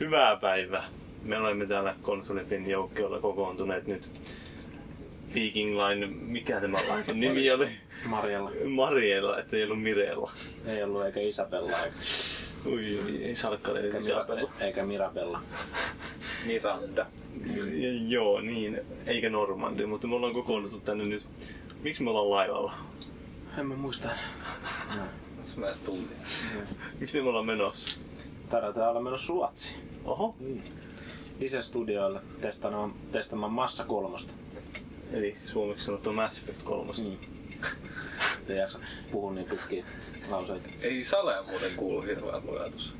Hyvää päivää. Me olemme täällä konsolifin joukkoilla kokoontuneet nyt Viking Line, mikä tämä nimi oli? Marjalla. Mariella, ettei ollut Mirella. Ei ollut eikä Isabella eikä, Ui, ui, ei salkkari eikä, Isabella. Eikä Mirabella. Miranda. Ja, joo, niin. Eikä Normandi, mutta me ollaan kokoonnuttu tänne nyt. Miksi me ollaan laivalla? En mä muista. Onks mä edes tuntia? Miksi me ollaan menossa? Taidetaan olla menossa Ruotsiin. Oho. Isen studioille testaamaan, testaamaan Massa kolmosta. Eli suomeksi sanottuna Mass Effect 3. Mm. Ei jaksa puhua niin pitkiä lauseita. Ei Sale muuten kuulu hirveän lujatus.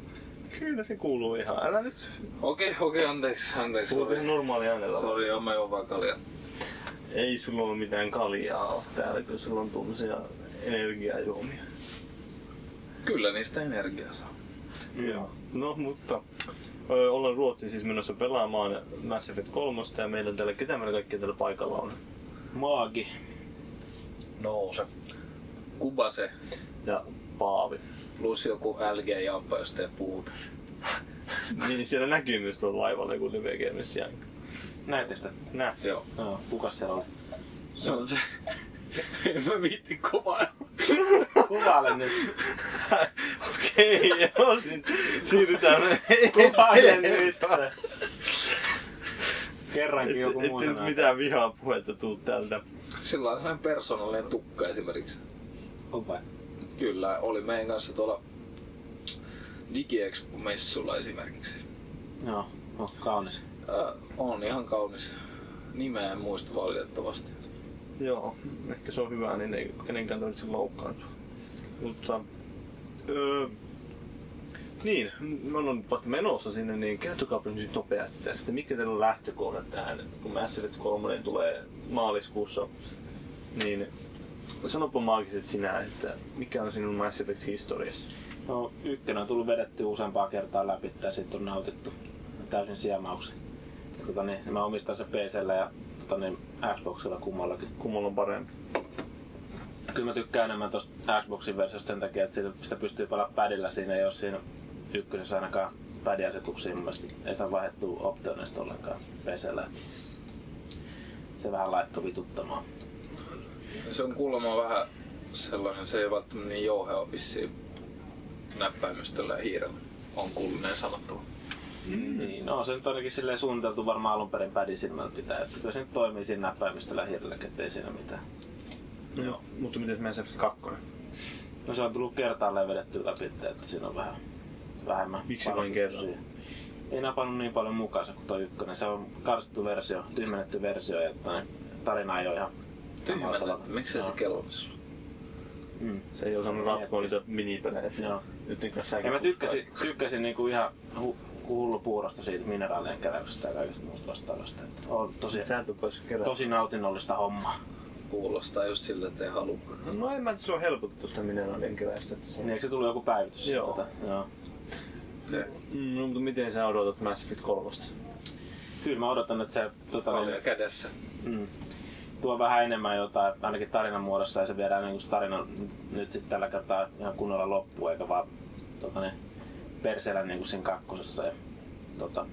Kyllä se kuuluu ihan. Älä nyt Okei, okei, anteeksi, anteeksi. puhut ihan normaali äänellä. sori joo, mä juon vaan kaljaa. Ei sulla ole mitään kaljaa ole täällä, kun sulla on tuommoisia energiajuomia. Kyllä niistä energiaa saa. Joo. No, mutta ö, ollaan Ruotsiin siis menossa pelaamaan Mass Effect 3 ja meillä on täällä, ketä meillä kaikki täällä paikalla on? Maagi. Nouse. Kubase Ja Paavi. plus joku LG-jamppa, jos te puhuta. Niin siellä näkyy myös tuolla laivalla joku live games Näettekö sitä? Nää. Joo. Joo, kukas siellä oli? Se on se. En mä viitti kovaa. Kuvaile nyt. Okei, joo, sit siirrytään Kuvaile nyt. Kerrankin joku muu Ettei nyt mitään vihaa puhetta tuu täältä. Sillä on sellainen persoonallinen tukka esimerkiksi. On vai? Kyllä, oli meidän kanssa tuolla DigiExpo-messulla esimerkiksi. Joo, on kaunis. Äh, on ihan kaunis. Nimeä en muista valitettavasti. Joo, ehkä se on hyvä, niin ei kenenkään tarvitse loukkaantua. Mutta... Öö, niin, ollaan nyt vasta menossa sinne, niin kertokaa nyt nopeasti tässä, että mitkä teillä on lähtökohdat tähän, kun Mass Effect 3 tulee maaliskuussa, niin sanopa maagiset sinä, että mikä on sinun Mass Effect historiassa? No, ykkönen on tullut vedetty useampaa kertaa läpi ja sitten on nautittu täysin siemauksen. Tota, niin, mä omistan se PCllä ja tota, niin, Xboxilla kummallakin. Kummalla on parempi? Kyllä mä tykkään enemmän tosta Xboxin versiosta sen takia, että sitä, pystyy pelaamaan padilla. Siinä ei ole siinä ykkösessä ainakaan padiasetuksia. Mun mielestä ei saa vaihdettua optionista ollenkaan PCllä. Se vähän laittoi vituttamaan. Se on kuulemma vähän sellainen, se ei välttämättä niin jouhea vissiin näppäimistöllä ja hiirellä. On kuullut näin sanottava. Mm. Niin, no se nyt ainakin silleen suunniteltu varmaan alun perin padin silmällä pitää. Että kyllä se nyt toimii siinä näppäimistöllä ja hiirellä, ettei siinä mitään. Joo. Mutta miten Mass Effect 2? No se on tullut kertaalleen vedetty läpi, että siinä on vähän vähemmän. Miksi vain kerran? siihen. Ei napannut niin paljon mukaansa kuin tuo ykkönen. Se on karsittu versio, tyhmennetty versio ja että tarina ei ole ihan. Tyhmennetty, miksi se kelvasi Mm. Se ei osannut ratkoa niitä minipelejä. Joo. Nyt niin Ja mä tykkäsin, tykkäsin niinku ihan hu, hullu puurosta siitä mineraalien keräyksestä ja kaikesta muusta vastaavasta. Että on tosi, tosi nautinnollista hommaa. Kuulostaa just siltä, että ei halua. No en mä tiedä, se on helpotettu sitä mineraalien keräystä. Että se... Niin eikö se tullut joku päivitys? Joo. Tätä? Joo. Mm, no, mutta miten sä odotat Mass Effect 3? Kyllä mä odotan, että se tota, niin, kädessä. mm, tuo vähän enemmän jotain, ainakin tarinan muodossa, ja se viedään niin tarina nyt sitten tällä kertaa ihan kunnolla loppuun, eikä vaan tota, niin, perseellä niin kuin siinä kakkosessa. Ja, tota,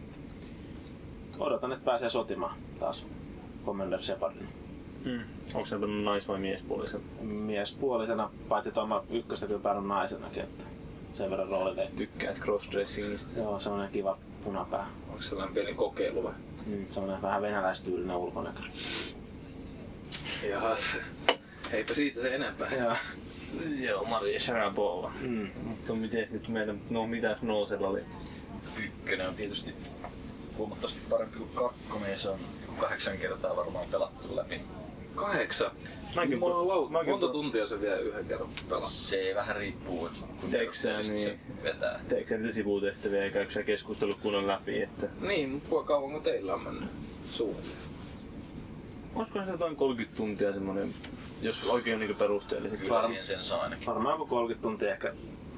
odotan, että pääsee sotimaan taas Commander Shepardin Mm. Onko se nais- vai miespuolisen? miespuolisena, paitsi tuoma ykköstä kyllä päänyt naisenakin, että sen verran roolille. Tykkäät crossdressingista? Se on kiva punapää. Onko sellainen pieni kokeilu vai? Mm, semmoinen vähän venäläistyylinen ulkonäkö. Jahas. Eipä siitä se enempää. Joo. Joo, Maria Sharapova. Mm. Mutta miten nyt meidän, no mitäs Noosella oli? ykkönen on tietysti huomattavasti parempi kuin kakkonen ja se on joku kahdeksan kertaa varmaan pelattu läpi. Kahdeksan. Mäkin- Jumalauta, mäkin- monta tuntia se vielä yhden kerran pelaa? Se vähän riippuu, että kun Teekö sä niin? se vetää. Teekö sä niitä sivutehtäviä ja käykö sä keskustelut kunnon läpi? Että... Niin, mutta kuinka kauan kun teillä on mennyt? Suunnilleen. Olisiko se jotain 30 tuntia semmonen, jos oikein niinku perusteellisesti? Kyllä siihen sen saa ainakin. Varmaan joku 30 tuntia ehkä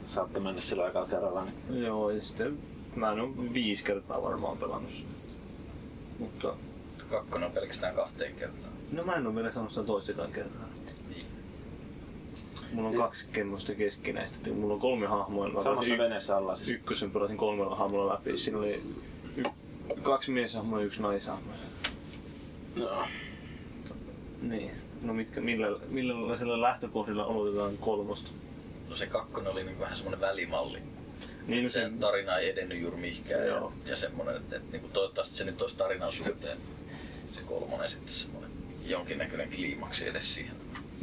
saatte mennä sillä aikaa kerralla. Niin. Joo, ja sitten mä en ole viisi kertaa varmaan pelannut. Mutta Kakkonen on pelkästään kahteen kertaan. no mä en ole vielä sanonut sitä toistakaan kertaa. Niin. Mulla on kaksi kemmoista keskinäistä. Mulla on kolme hahmoa. Samassa y- veneessä ollaan siis. ykkösen pelasin kolmella hahmolla läpi. Siinä oli y- kaksi mieshahmoa ja yksi naishahmoa. No. Niin. No mitkä, millä, millaisilla lähtökohdilla aloitetaan kolmosta? No se kakkonen oli niin vähän semmoinen välimalli. Niin, se se- tarina ei edennyt juuri mihinkään. Joo. Ja, ja semmoinen, että, että, niin toivottavasti se nyt olisi tarinan suhteen se kolmonen sitten semmoinen jonkinnäköinen kliimaksi edes siihen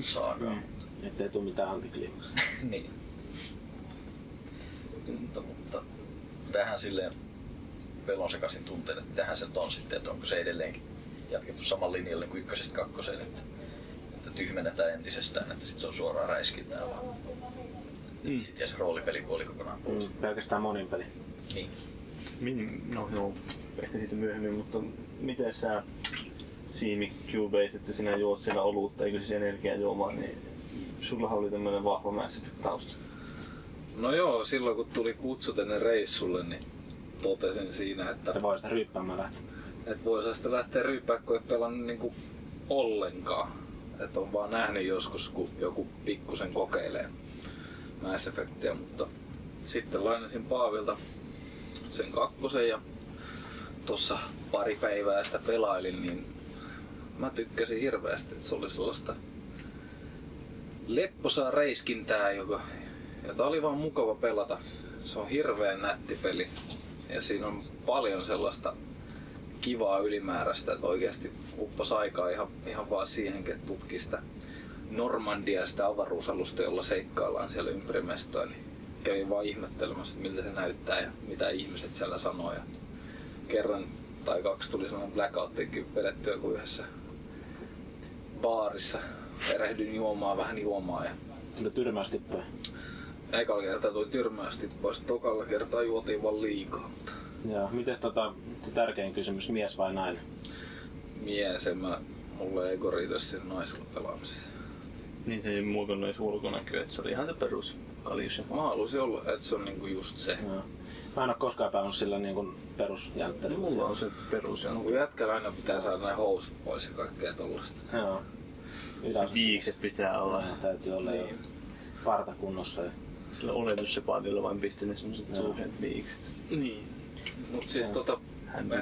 saakaan. Mm. Ettei tuu mitään antikliimaksia. niin. Mutta, mutta tähän silleen pelon sekaisin tunteen, että tähän se on sitten, että onko se edelleenkin jatkettu saman linjalle kuin ykkösestä kakkoseen, että tyhmennetään entisestään, että sitten se on suoraan räiskintää vaan. Mm. Siitä jää se roolipelipuoli kokonaan pois. Mm, pelkästään monin peli. Niin. Min, no joo, ehkä siitä myöhemmin, mutta miten sä Siimi Cubase, että sinä juot siellä olutta, eikö siis energiajuomaa, niin sullahan oli tämmönen vahva Mass tausta. No joo, silloin kun tuli kutsut ennen reissulle, niin totesin siinä, että, Se voi sitä ryyppäämään lähteä. että voisi sitä lähteä ryyppää, kun ei pelannut niinku ollenkaan. Että on vaan nähnyt joskus, kun joku pikkusen kokeilee Mass Effectia, mutta sitten lainasin Paavilta sen kakkosen ja tuossa pari päivää sitä pelailin, niin mä tykkäsin hirveästi, että se oli sellaista lepposaa reiskintää, joka, jota oli vaan mukava pelata. Se on hirveän nätti peli ja siinä on paljon sellaista kivaa ylimääräistä, että oikeasti uppos aikaa ihan, ihan vaan siihen, että tutki sitä Normandia, sitä avaruusalusta, jolla seikkaillaan siellä ympäri mestoa, niin kävin vaan ihmettelemässä, että miltä se näyttää ja mitä ihmiset siellä sanoo. Ja kerran tai kaksi tuli sellainen blackouttikin vedettyä kuin yhdessä baarissa. Erehdyin juomaan vähän juomaa ja Tuli tyrmäystippuja. ekalla kertaa tuli tyrmäysti pois, tokalla kertaa juotiin vaan liikaa. Mutta Joo. Mites tota, se tärkein kysymys, mies vai nainen? mies, en mä, mulle ei riitä sinne naisella pelaamiseen. Niin se ei muokannut edes ulkonäköä, että se oli ihan se perus kaljus. ja- Mä haluaisin olla, että se on niinku just se. Joo. Mä en oo koskaan pelannut sillä niin kuin perusjänttelyllä. No, mulla on se perus. Ja No, kun jätkällä aina pitää saada näin housut pois ja kaikkea tollasta. Joo. Viikset pitää olla. Joo, täytyy olla jo Niin. parta kunnossa. Ja... Sillä oletussepaadilla vain pisti ne semmoset tuuheet viikset. Niin. Mut siis tota,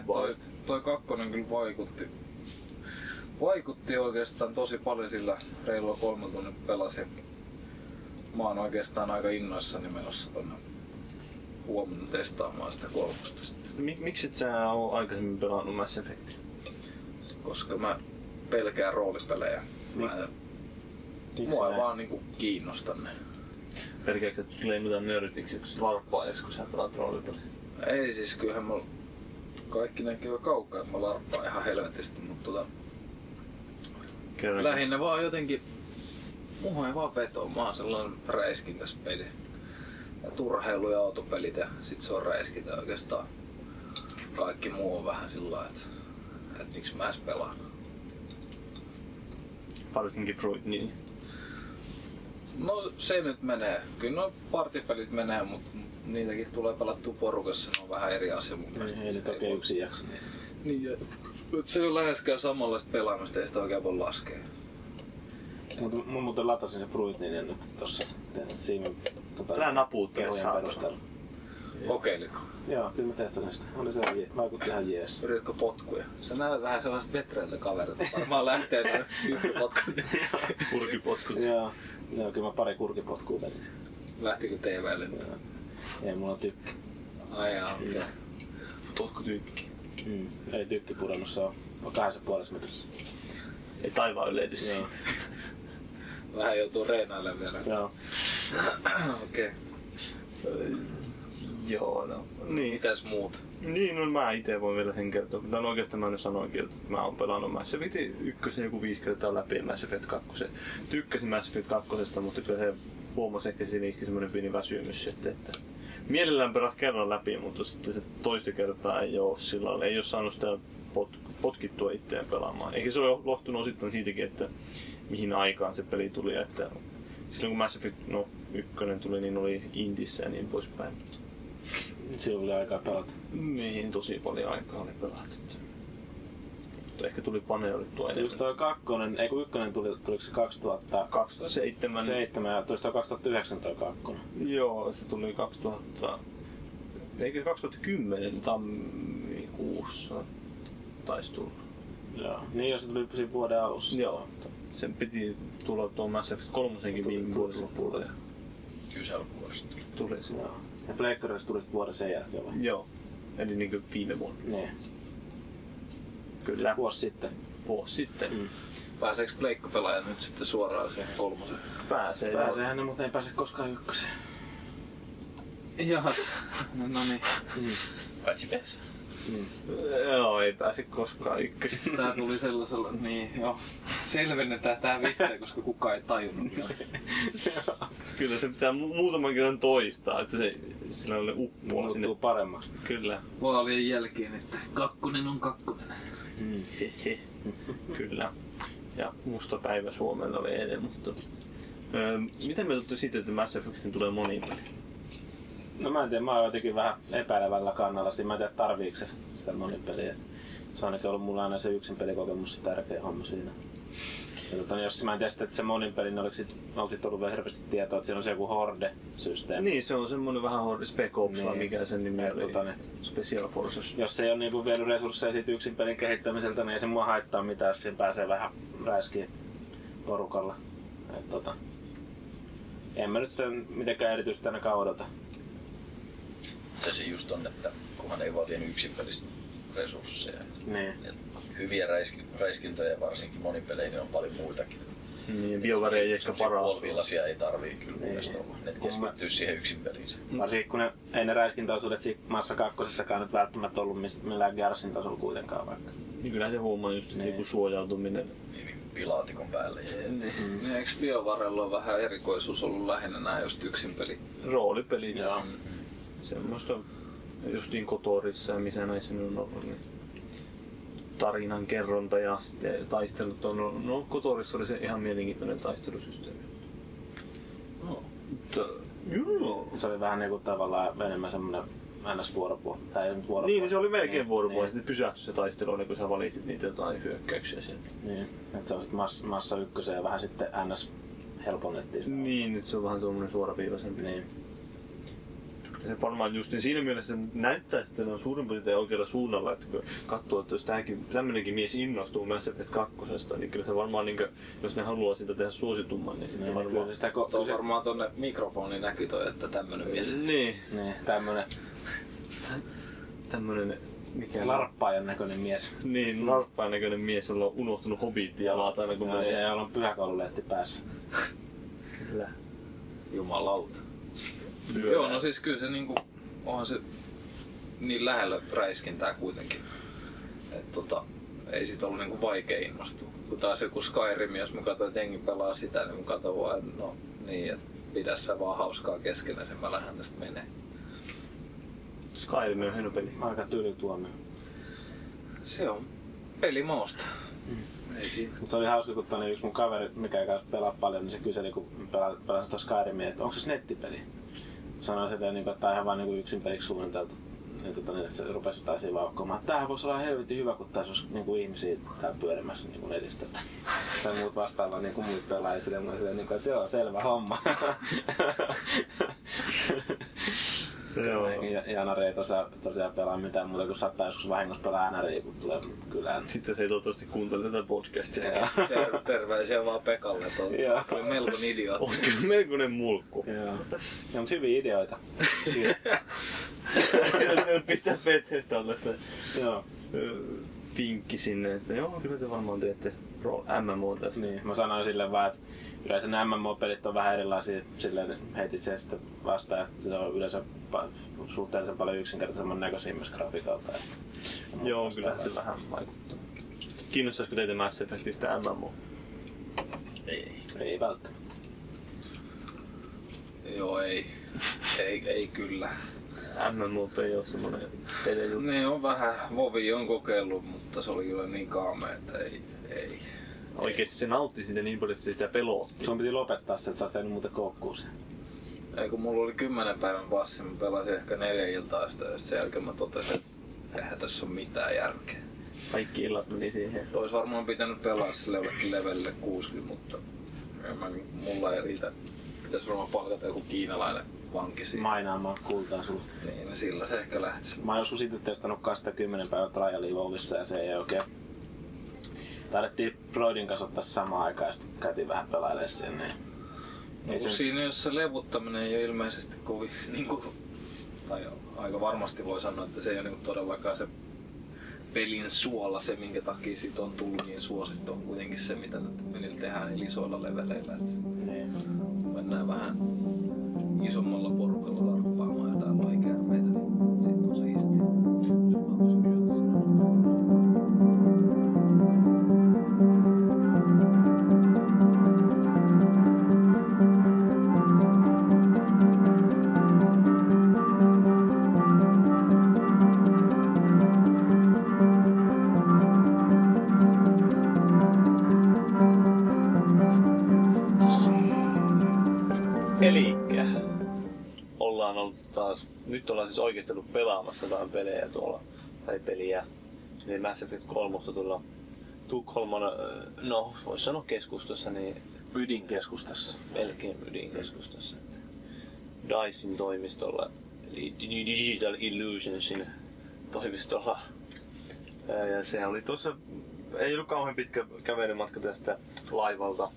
toi, toi kakkonen kyllä vaikutti. Vaikutti oikeastaan tosi paljon sillä reilua kolme tunnin pelasin. Mä oon oikeastaan aika innoissani menossa tonne huomenna testaamaan sitä kolmosta sitten. Mik, miksi et sä oo aikaisemmin pelannut Mass Effectia? Koska mä pelkään roolipelejä. Mä en, Miksi mua ei vaan niinku kiinnosta ne. Pelkääksä, että leimutaan nörtiksi, kun sä varppaajaksi, kun sä pelaat roolipeliä? Ei siis kyllähän mä kaikki näkyy kaukaa, että mä larppaan ihan helvetisti, mutta tota, Kerran. lähinnä vaan jotenkin, mua ei vaan veto, mä oon sellainen räiskintäspeli. Ja turheilu ja autopelit ja sit se on räiskintä oikeastaan. Kaikki muu on vähän sillä lailla, että, että miksi mä edes pelaan. Varsinkin Fruit, niin. No se nyt menee. Kyllä no partipelit menee, mutta niitäkin tulee pelattua porukassa, ne on vähän eri asia mun mielestä. Ei, ei nyt oikein yksin jaksa. Niin, ja, mut se on läheskään samanlaista pelaamista, ei sitä oikein voi laskea. Mutta mun muuten latasin se Fruitnin ja nyt tossa siinä tota, Älä napuuttele, kehujen saatana. Kokeilitko? Joo, kyllä mä testasin sitä. Oli se je- vaikutti ihan jees. Yritätkö potkuja? Sä näet vähän sellaista vetreiltä kaverilta. Varmaan lähtee noin hyppypotkut. Kurkipotkut. Joo, joo, kyllä mä pari kurkipotkua vedin. Lähtikö TVlle? Joo. Ei mulla tykki. Ai jaa, okei. Okay. Potkutykki. Mm. Ei tykki pudonnut, se on kahdessa puolessa metrissä. Ei taivaan yletys Joo. siinä. Vähän joutuu reenailemaan vielä. Joo. Okei. Okay. Joo, no. Niin. Mitäs muut? Niin, no mä itse voin vielä sen kertoa. Tämän oikeastaan mä nyt sanoinkin, että mä oon pelannut Mass Effect ykkösen joku viisi kertaa läpi ja Mass Effect 2. Tykkäsin Mass Effect 2, mutta kyllä se huomasi ehkä siinä iski semmoinen pieni väsymys sitten, että mielellään pelaa kerran läpi, mutta sitten se toista kertaa ei ole sillä lailla, ei ole saanut sitä pot, potkittua itseään pelaamaan. Eikä se ole lohtunut osittain siitäkin, että mihin aikaan se peli tuli, että silloin kun Mass Effect no, ykkönen tuli, niin oli Intissä ja niin poispäin. Silloin oli aikaa pelata. niin, tosi paljon aikaa oli pelata. Mutta ehkä tuli paneudittua Tuliko enemmän. toi kakkonen, ei kun ykkönen tuli, tuliko se 2007 2007. ja tuliko toi 2009 toi kakkonen? Joo, se tuli 2000... Eikö 2010 tammikuussa taisi tulla. Joo. Niin jos se tuli siinä vuoden alussa. Joo. Sen piti tulla tuo Mass Effect 3 viime vuoden lopulla ja Kyselvuodesta tuli. tuli se. Joo. Ja Pleikkarissa tuli sitten vuoden sen jälkeen vai? Joo. Eli niin viime vuonna. Niin. Kyllä. Vuosi sitten. Vuosi sitten. Mm. Pääseekö pleikkapelaaja nyt sitten suoraan siihen kolmosen? Pääsee. Pääseehän ne, mutta ei pääse koskaan ykköseen. Jahas. No, no niin. Paitsi PS. Joo, ei pääse koskaan ykkösen. Tää tuli sellaisella, niin joo. Selvennetään tää vitsi, koska kukaan ei tajunnut. Kyllä se pitää mu- muutaman kerran toistaa, että se sillä oli uppoa sinne. Muuttuu paremmaksi. Kyllä. Vaalien jälkeen, että kakkonen on kakkonen. Mm. Kyllä. Ja musta päivä Suomella oli mutta... Öö, miten me tulette siitä, että Mass Effectin tulee moniin peli? No mä en tiedä, mä oon jotenkin vähän epäilevällä kannalla siinä. Mä en tiedä tarviiko se sitä monipeliä. Se on ainakin ollut mulla aina se yksin pelikokemus se tärkeä homma siinä. Ja tota, jos mä en tiedä sitten, että se monin peli, niin oliko sit, onko sit ollut vielä hirveästi tietoa, että siinä on se joku horde-systeemi. Niin, se on semmonen vähän horde Spec Ops, Niin. mikä sen nimi oli. tota niin. Special Forces. Jos ei ole niinku vienyt resursseja siitä yksin pelin kehittämiseltä, niin ei se mua haittaa mitään, jos siinä pääsee vähän räiskiin porukalla. Et, tota, en mä nyt sitä mitenkään erityisesti ainakaan odota. Se se just on, että kunhan ei vaan yksin pelistä resursseja. Niin. Et hyviä räiskintöjä varsinkin monipeleihin niin on paljon muitakin. Niin, BioWare ei ehkä paras. puolivillaisia ei tarvii kyllä Niin. olla. Ne Kun mä- keskittyy siihen yksin peliinsä. Varsinkin kun ne, ei ne räiskintäosuudet siinä maassa kakkosessakaan nyt välttämättä ollut mistä millään Garsin tasolla kuitenkaan vaikka. Niin kyllähän se huomaa just, Niin. joku suojautuminen. Niin pilaatikon päälle. Ja Niin, eikö BioVarella on vähän erikoisuus ollut lähinnä nää just yksin peli? Roolipelit. Joo. Semmoista justiin Kotorissa ja missä näissä on ollut. Niin tarinan kerronta ja sitten taistelut on ollut. No Kotorissa oli se ihan mielenkiintoinen taistelusysteemi. No. Mutta, joo. Se oli vähän niinku tavallaan enemmän semmonen ns vuoropuoli. Tai ei nyt vuoropuoli. Niin, niin se oli melkein vuoropuoli. Niin, Sitten pysähtyi se taistelu, niin kun sä valitsit niitä jotain hyökkäyksiä sieltä. niin. Et se on sit massa, massa ykkösen ja vähän sitten ns helponnettiin sitä. Niin, että se on vähän tuommoinen suoraviivaisempi. Niin. Se varmaan just niin siinä mielessä näyttää, että ne on suurin piirtein oikealla suunnalla, että kun katsoo, että jos tämäkin, tämmöinenkin mies innostuu Mass Effect 2, niin kyllä se varmaan, niin kuin, jos ne haluaa sitä tehdä suositumman, niin sitten Niin, varmaan... kyllä sitä ko- Tuo kyllä se- varmaan tonne mikrofoniin näkyy toi, että tämmönen mies. Niin, Niin, tämmönen tämmönen... Mikä larppaajan näköinen mies. Niin, larppaan näköinen mies, jolla on unohtunut hobiitti jalat aina kun Ja, menee. ja jolla on pyhäkoululeetti päässä. Kyllä. Jumalauta. Pyörää. Joo, no siis kyllä se niinku, onhan se niin lähellä räiskintää kuitenkin. Et tota, ei siitä ollut niinku vaikea innostua. Kun taas joku Skyrim, jos mä katsoin, että jengi pelaa sitä, niin mä katsoin vaan, että no niin, että pidä sä vaan hauskaa keskenään, sen mä lähden tästä menee. Skyrim on hieno peli. Aika tylytuomio. Se on pelimausta. Ei siinä. Mutta se oli hauska, kun yksi mun kaveri, mikä ei pelaa paljon, niin se kyseli, kun pelaa, pelaa tuossa Skyrimia, että onko se nettipeli? Sanoin sitä, niin kuin, että tämä on ihan vaan niin yksin peliksi suunniteltu. Niin, tota, niin, että se rupesi jotain siinä vauhkomaan. Tämähän voisi olla helvetin hyvä, kun tässä olisi niin kuin ihmisiä täällä pyörimässä niin kuin netistä. Tai muut vastaavaa niin kuin muut pelaajia. Niin kuin, että joo, selvä homma. Joo. Ja Janari ei tosiaan, tosiaan pelaa mitään muuta kuin saattaa joskus vahingossa pelaa NRI, kun tulee kylään. Sitten se ei toivottavasti kuuntele tätä podcastia. Ja- Ter- terveisiä vaan Pekalle, että on, Joo. oli melkoinen idiootti. On kyllä melkoinen mulkku. Joo. Ja, mutta hyviä ideoita. Pistää PT tälle se Joo. ö, vinkki sinne, että joo, kyllä te varmaan teette MMO tästä. Niin, mä sanoin sille vaan, että yleensä nämä MMO-pelit on vähän erilaisia, silleen heitin sen sitten vastaan, että se on yleensä suhteellisen paljon yksinkertaisemman näköisiä myös grafiikalta. Joo, kyllä se vähän vaikuttaa. Kiinnostaisiko teitä Mass Effectistä MMO? Ei. Ei välttämättä. Joo, ei. Ei, ei kyllä. MMO ei ole semmonen pelejuttu. Ne on vähän, Vovi on kokeillut, mutta se oli kyllä niin kaamea, että ei, Oikeesti se nautti siitä niin paljon, että se sitä pelotti. Sun piti lopettaa se, että sä tehnyt muuten koukkuun sen. Ei kun mulla oli kymmenen päivän passi, mä pelasin ehkä neljä iltaa sitä ja sen jälkeen mä totesin, että eihän tässä ole mitään järkeä. Kaikki illat meni siihen. Ois varmaan pitänyt pelaa sille jollekin levelle 60, mutta en mä, mulla ei riitä. Pitäis varmaan palkata joku kiinalainen vanki siihen. Mainaamaan kultaa sulle. Niin, sillä se ehkä lähtisi. Mä oon joskus itse testannut 10 päivää trialia Vovissa ja se ei oikein... Taidettiin Broidin kanssa ottaa samaan aikaan ja sitten käytiin vähän pelailemaan sen. Niin... Ei Ei se... se, Siinä jos se levuttaminen ei ole ilmeisesti kovin, niin kuin, tai aika varmasti voi sanoa, että se ei ole niin todellakaan se pelin suola se, minkä takia siitä on tullut niin suosittu, on kuitenkin se, mitä tätä pelillä tehdään niillä isoilla leveleillä. Että se niin. mennään vähän isommalla porukalla larppaamaan ollaan siis oikeasti ollut pelaamassa jotain pelejä tuolla, tai peliä. Eli Mass Effect 3 tuolla Tukholman, no voisi sanoa keskustassa, niin Ydinkeskustassa. melkein ydinkeskustassa. Dicein toimistolla, eli Digital Illusionsin toimistolla. Ja se oli tuossa, ei ollut kauhean pitkä kävelymatka tästä laivalta.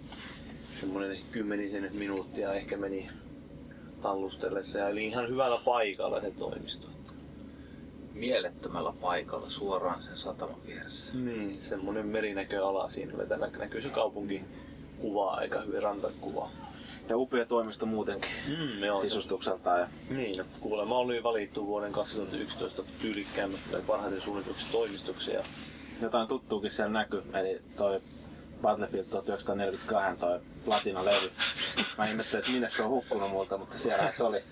Semmoinen kymmenisen minuuttia ehkä meni hallustellessa ja oli ihan hyvällä paikalla se toimisto. Mielettömällä paikalla suoraan sen sataman vieressä. Niin, semmoinen merinäköala siinä, että nä- näkyy se kaupunki kuva aika hyvin, rantakuva. Ja upea toimisto muutenkin Mm, joo, sisustukseltaan. Ja Niin, kuulemma oli valittu vuoden 2011 tyylikkäämmäksi tai parhaiten suunnituksi toimistoksi. Ja jotain tuttuukin siellä näkyy. Eli toi Battlefield 1942 toi platinalevy. Mä ihmettelin, että minne se on hukkunut multa, mutta siellä se oli.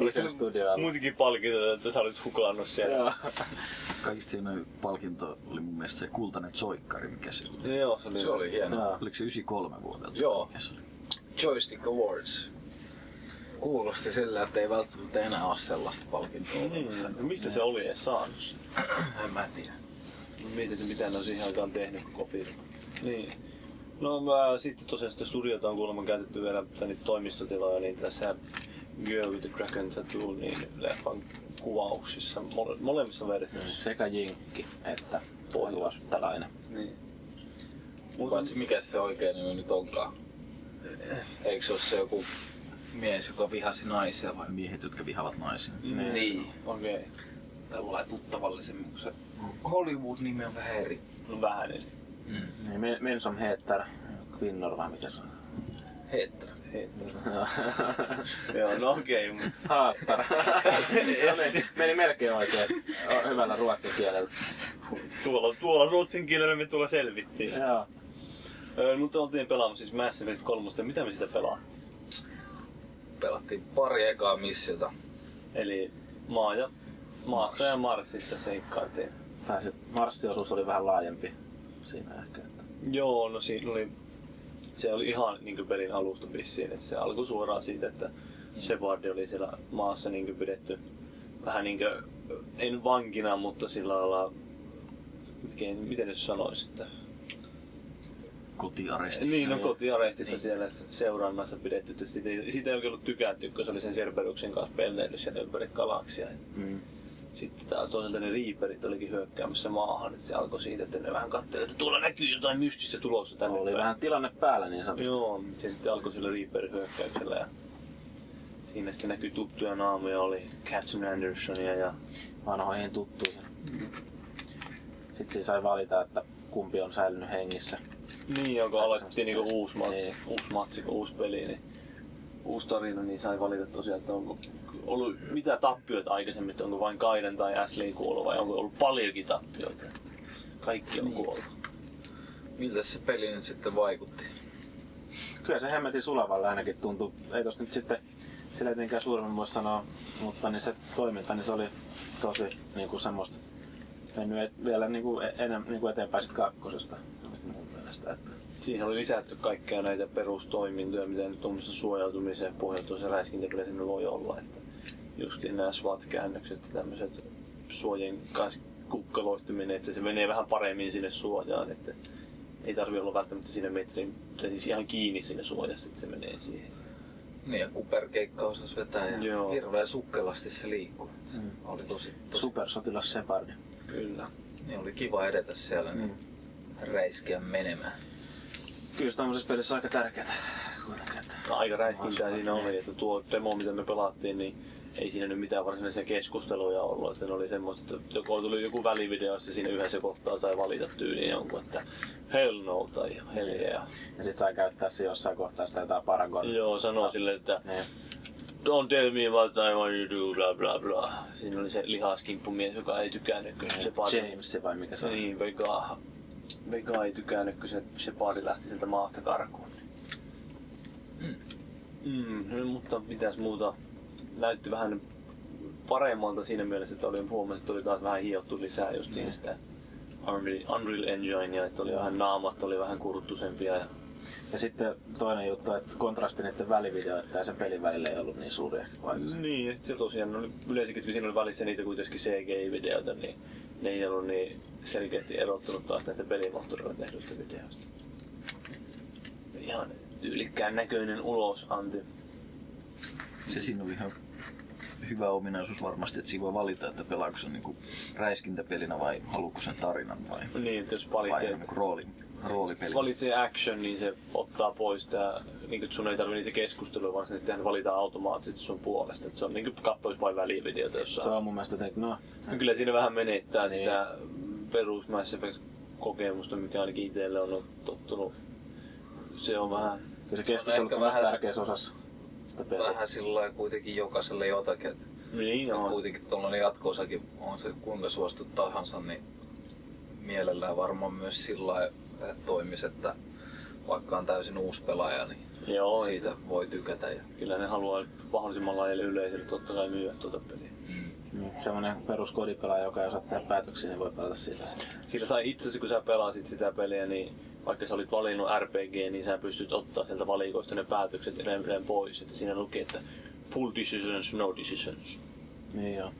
Visual Studioilla. muutenkin palkintoja, että sä olit huklannut siellä. Joo. Kaikista hienoin palkinto oli mun mielestä se kultainen soikkari, mikä se oli. Joo, se oli. Se oli hieno. Joo. Oliko se 93 vuodelta? Joo. Mikä se oli? Joystick Awards. Kuulosti sillä, että ei välttämättä enää ole sellaista palkintoa. Mm, mistä se oli edes saanut? En mä tiedä. Mietin, että mitä ne on siihen aikaan tehnyt kopin. Niin. No mä, sitten tosiaan sitä studiota on kuulemma käytetty vielä tänne toimistotiloja, niin tässä Girl with the Kraken Tattoo, niin leffan kuvauksissa, mole, molemmissa versioissa. Sekä jinkki että pohjoistalainen. Niin. Paitsi mikä se oikein nimi nyt onkaan. Eikö se ole se joku mies, joka vihasi naisia vai? Miehet, jotka vihavat naisia. Niin. Okei. Okay. Tällä tuttavallisemmin, kun se Hollywood-nimi on vähän eri. No vähän niin. Niin, Men- Mensom Heter, Kvinnor vai mikä se on? Heetterä. Joo, no okei, okay, mutta Haattar. meni melkein oikein hyvällä ruotsin kielellä. tuolla, tuolla ruotsin kielellä me tuolla selvittiin. Joo. Öö, mutta oltiin pelaamassa siis Mass Effect 3, mitä me sitä pelaattiin? Pelattiin pari ekaa missiota. Eli maa ja, maassa ja Marsissa seikkailtiin. Tai se Marssiosuus oli vähän laajempi siinä ehkä. Että. Joo, no siinä oli, se oli ihan niin pelin alusta vissiin, että se alkoi suoraan siitä, että Shepard oli siellä maassa niin pidetty vähän niin kuin, en vankina, mutta sillä lailla, miten, miten nyt sanoisi, että Kotiarestissa. Niin, no kotiarestissa Niin. siellä että seuraamassa pidetty. että Siitä ei, siitä ei oikein ollut tykätty, kun se oli sen Cerberuksen kanssa pelleillyt siellä ympäri galaksia. Mm. Sitten taas toisaalta ne Reaperit olikin hyökkäämässä maahan, että se alkoi siitä, että ne vähän katseli, että tuolla näkyy jotain mystistä tulossa tänne Oli päin. vähän tilanne päällä niin sanotusti. Joo, se sitten alkoi sillä Reaperin hyökkäyksellä ja siinä sitten näkyi tuttuja naamoja, oli Captain Andersonia ja vanhoihin tuttuihin. Sitten siinä sai valita, että kumpi on säilynyt hengissä. niin, joka aloitettiin niinku uusi matsi, Niin. uusi matsi, kun uusi peli, niin uusi tarina, niin sai valita tosiaan, että onko ollut mitä tappioita aikaisemmin, että onko vain Kaiden tai Ashley kuollut vai onko ollut paljonkin tappioita. Kaikki on kuollut. Miltä se peli nyt sitten vaikutti? Kyllä se hemmetin sulavalle ainakin tuntui. Ei tosta nyt sitten sillä etenkään suuremmin voi sanoa, mutta niin se toiminta niin se oli tosi niin kuin semmoista mennyt et, vielä niin kuin, enem, niin kuin eteenpäin sit kakkosesta mun mielestä. Että. Siihen oli lisätty kaikkea näitä perustoimintoja, mitä nyt tuommoisessa suojautumiseen pohjautuessa räiskintäpelissä voi olla. Että just nämä SWAT-käännökset ja tämmöiset suojien kanssa kukkaloittuminen, että se menee vähän paremmin sinne suojaan, että ei tarvi olla välttämättä siinä metrin, tai siis ihan kiinni sinne suojassa, että se menee siihen. Niin ja kuperkeikka osasi vetää ja Joo. hirveän sukkelasti se liikkuu. Mm. Oli tosi, tosi Supersotilas Shepard. Kyllä. niin oli kiva edetä siellä niin räiskeä menemään. Kyllä se tämmöisessä pelissä aika tärkeää. Aika räiskintää siinä oli, että tuo demo, mitä me pelattiin, niin ei siinä nyt mitään varsinaisia keskusteluja ollut. Että ne oli semmoista, että joko tuli joku välivideo, ja siinä yhdessä kohtaa sai valita tyyliin jonkun, että hell no tai hell yeah. Ja sit sai käyttää se jossain kohtaa sitä jotain Paragon. Joo, sanoo silleen, että Niin. don't tell me what I want you to do, bla bla bla. Siinä oli se lihaskimppumies, joka ei tykännyt, kun se pari... James vai mikä se on. Niin, Vega, Vega ei tykännyt, kun se, se pari lähti sieltä maasta karkuun. Mm, no, mutta mitäs muuta. Näytti vähän paremmalta siinä mielessä, että oli, huomasin, että oli taas vähän hiottu lisää justiin sitä Unreal, Enginea, että oli vähän naamat, oli vähän kurttusempia ja Ja sitten toinen juttu, että kontrasti niiden välivideoiden ja sen pelin välillä ei ollut niin suuri ehkä vaikutus. Niin, ja sit se tosiaan oli yleensäkin, kun siinä oli välissä niitä kuitenkin CGI-videoita, niin ne ei ollut niin selkeästi erottunut taas näistä pelimoottorilla tehdyistä videoista. Ihan tyylikkään näköinen ulos, Antti. Se siinä oli ihan hyvä ominaisuus varmasti, että siinä voi valita, että pelaako se niin räiskintäpelinä vai haluuko sen tarinan vai, Niin, että jos vai valitsee, ihan niin rooli, roolipeli. valitsee action, niin se ottaa pois tää, niin kuin sun ei tarvitse niitä keskustelua, vaan se sitten valitaan automaattisesti sun puolesta. Et se on niin kuin kattois vain välivideota Se jossain. on mun mielestä, että no, Kyllä siinä vähän menettää Niin. sitä perus Mass Effect kokemusta, mikä ainakin itselle on tottunut. Se on vähän... kyllä se Se on keskustelu ehkä on vähän tärkeässä osassa. Vähän sillä lailla kuitenkin jokaiselle jotakin. että Niin on. Kuitenkin tuollainen jatko-osakin on se kuinka suostu tahansa, niin mielellään varmaan myös sillä lailla että toimisi, että vaikka on täysin uusi pelaaja, niin Joo, siitä voi tykätä. Ja kyllä ne haluaa mahdollisimman laajalle yleisölle totta kai myyä tuota peliä. Niin, semmonen peruskodipelaaja, joka ei osaa tehdä päätöksiä, niin voi pelata sillä. Sillä sai itse asiassa, kun sä pelasit sitä peliä, niin vaikka sä olit valinnut RPG, niin sä pystyt ottaa sieltä valikoista ne päätökset edelleen pois. Että siinä luki, että full decisions, no decisions. Niin joo.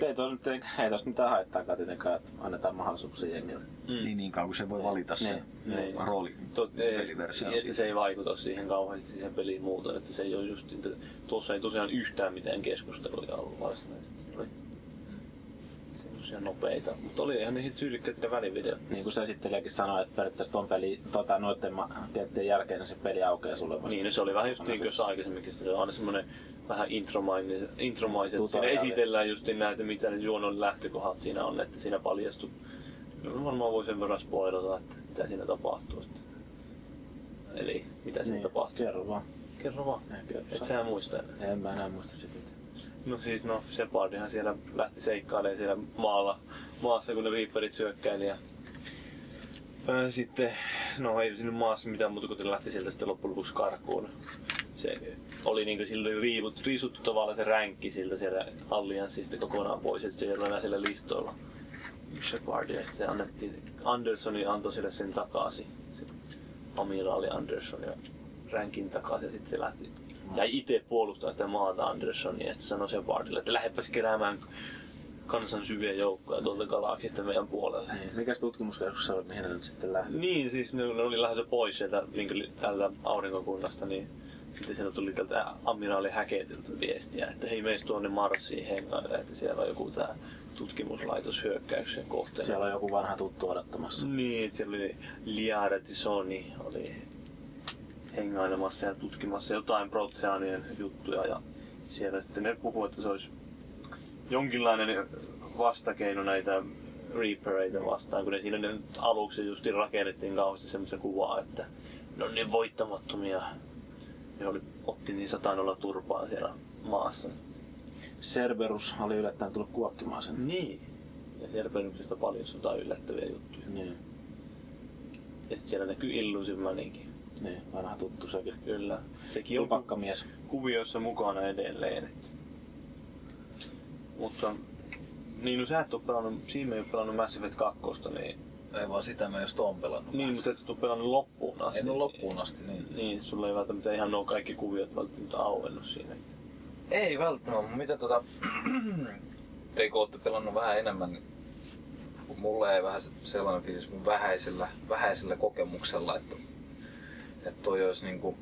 Ei, tos, nyt, ei, ei tosta mitään haittaakaan tietenkään, että annetaan mahdollisuuksia jengille. Mm. Niin, niin kauan kuin se voi valita sen Niin, niin. rooli, Tot, ei, peliversio että siitä. se ei vaikuta siihen kauheasti siihen peliin muuten, että se ei ole just, että tuossa ei tosiaan yhtään mitään keskusteluja ollut varsinaisesti. Se oli semmosia nopeita, mutta oli ihan niihin tyylikkäitä välivideot. Niin kuin se esittelijäkin sanoi, että periaatteessa ton peli, tota, noiden tiettyjen jälkeen niin se peli aukeaa sulle vasta. Niin, no se oli vähän just niin kuin jossain aikaisemminkin, se on aina semmoinen vähän intromaiset. Siinä Tutoriaali. esitellään just näitä, mitä ne juonon lähtökohdat siinä on, että siinä paljastuu. No, varmaan voi sen verran spoilata, että mitä siinä tapahtuu. Sitten. Eli mitä siinä niin, tapahtuu. Kerro vaan. Kerro vaan. Et sä muista enää. En mä enää muista sitä. No siis no, Shepardihan siellä lähti seikkailemaan siellä maalla, maassa, kun ne Reaperit syökkäili ja sitten, no ei siinä maassa mitään muuta, kun lähti sieltä sitten loppujen lopuksi karkuun. Se oli niinku sillä riivut, riisuttu tavallaan se ränkki siltä siellä allianssista kokonaan pois, että se ei ole enää siellä listoilla. Shepardia, ja se annettiin, Andersoni antoi sille sen takaisin, se amiraali Anderson ja ränkin takaisin ja sitten se lähti jäi itse puolustaa sitä maata Andersonia ja sitten sanoi Shepardille, että lähdepäs keräämään kansan syviä joukkoja tuolta galaksista meidän puolelle. Niin, mikäs tutkimuskeskus se oli, mihin ne nyt sitten lähti? Niin, siis ne, ne oli lähdössä pois sieltä niin tältä aurinkokunnasta, niin sitten sieltä tuli tältä amiraali Häketiltä viestiä, että hei meis tuonne Marsiin hengaille, että siellä on joku tää tutkimuslaitos hyökkäyksen kohteena. Siellä on joku vanha tuttu odottamassa. Niin, että siellä oli Liara Tisoni oli hengailemassa ja tutkimassa jotain Proteanien juttuja ja siellä sitten ne puhuu, että se olisi jonkinlainen vastakeino näitä Reapereita vastaan, kun ne siinä nyt aluksi just rakennettiin kauheasti semmoista kuvaa, että ne on niin voittamattomia. Ne oli, otti niin satanolla turpaa siellä maassa. Cerberus oli yllättäen tullut kuokkimaan sen. Niin. Ja siellä peruksesta paljon jotain yllättäviä juttuja. Niin, Ja sitten siellä näkyy Illusimaninkin. Niin, vanha tuttu sekin. Kyllä. Sekin on ku- Tupakkamies. kuviossa mukana edelleen. Mutta niin, no sä et oo pelannut, siinä ei oo pelannut Mass Effect 2, niin, ei vaan sitä mä just oon pelannut. niin mutta et oo pelannut loppuun asti. En ole loppuun asti, niin. Niin, sulla ei välttämättä ihan nuo kaikki kuviot välttämättä auennut siinä. Ei välttämättä, mutta mitä tota... Te kun ootte pelannut vähän enemmän, niin mulle ei vähän sellainen fiilis mun vähäisellä, vähäisellä kokemuksella, että, että toi olisi niinku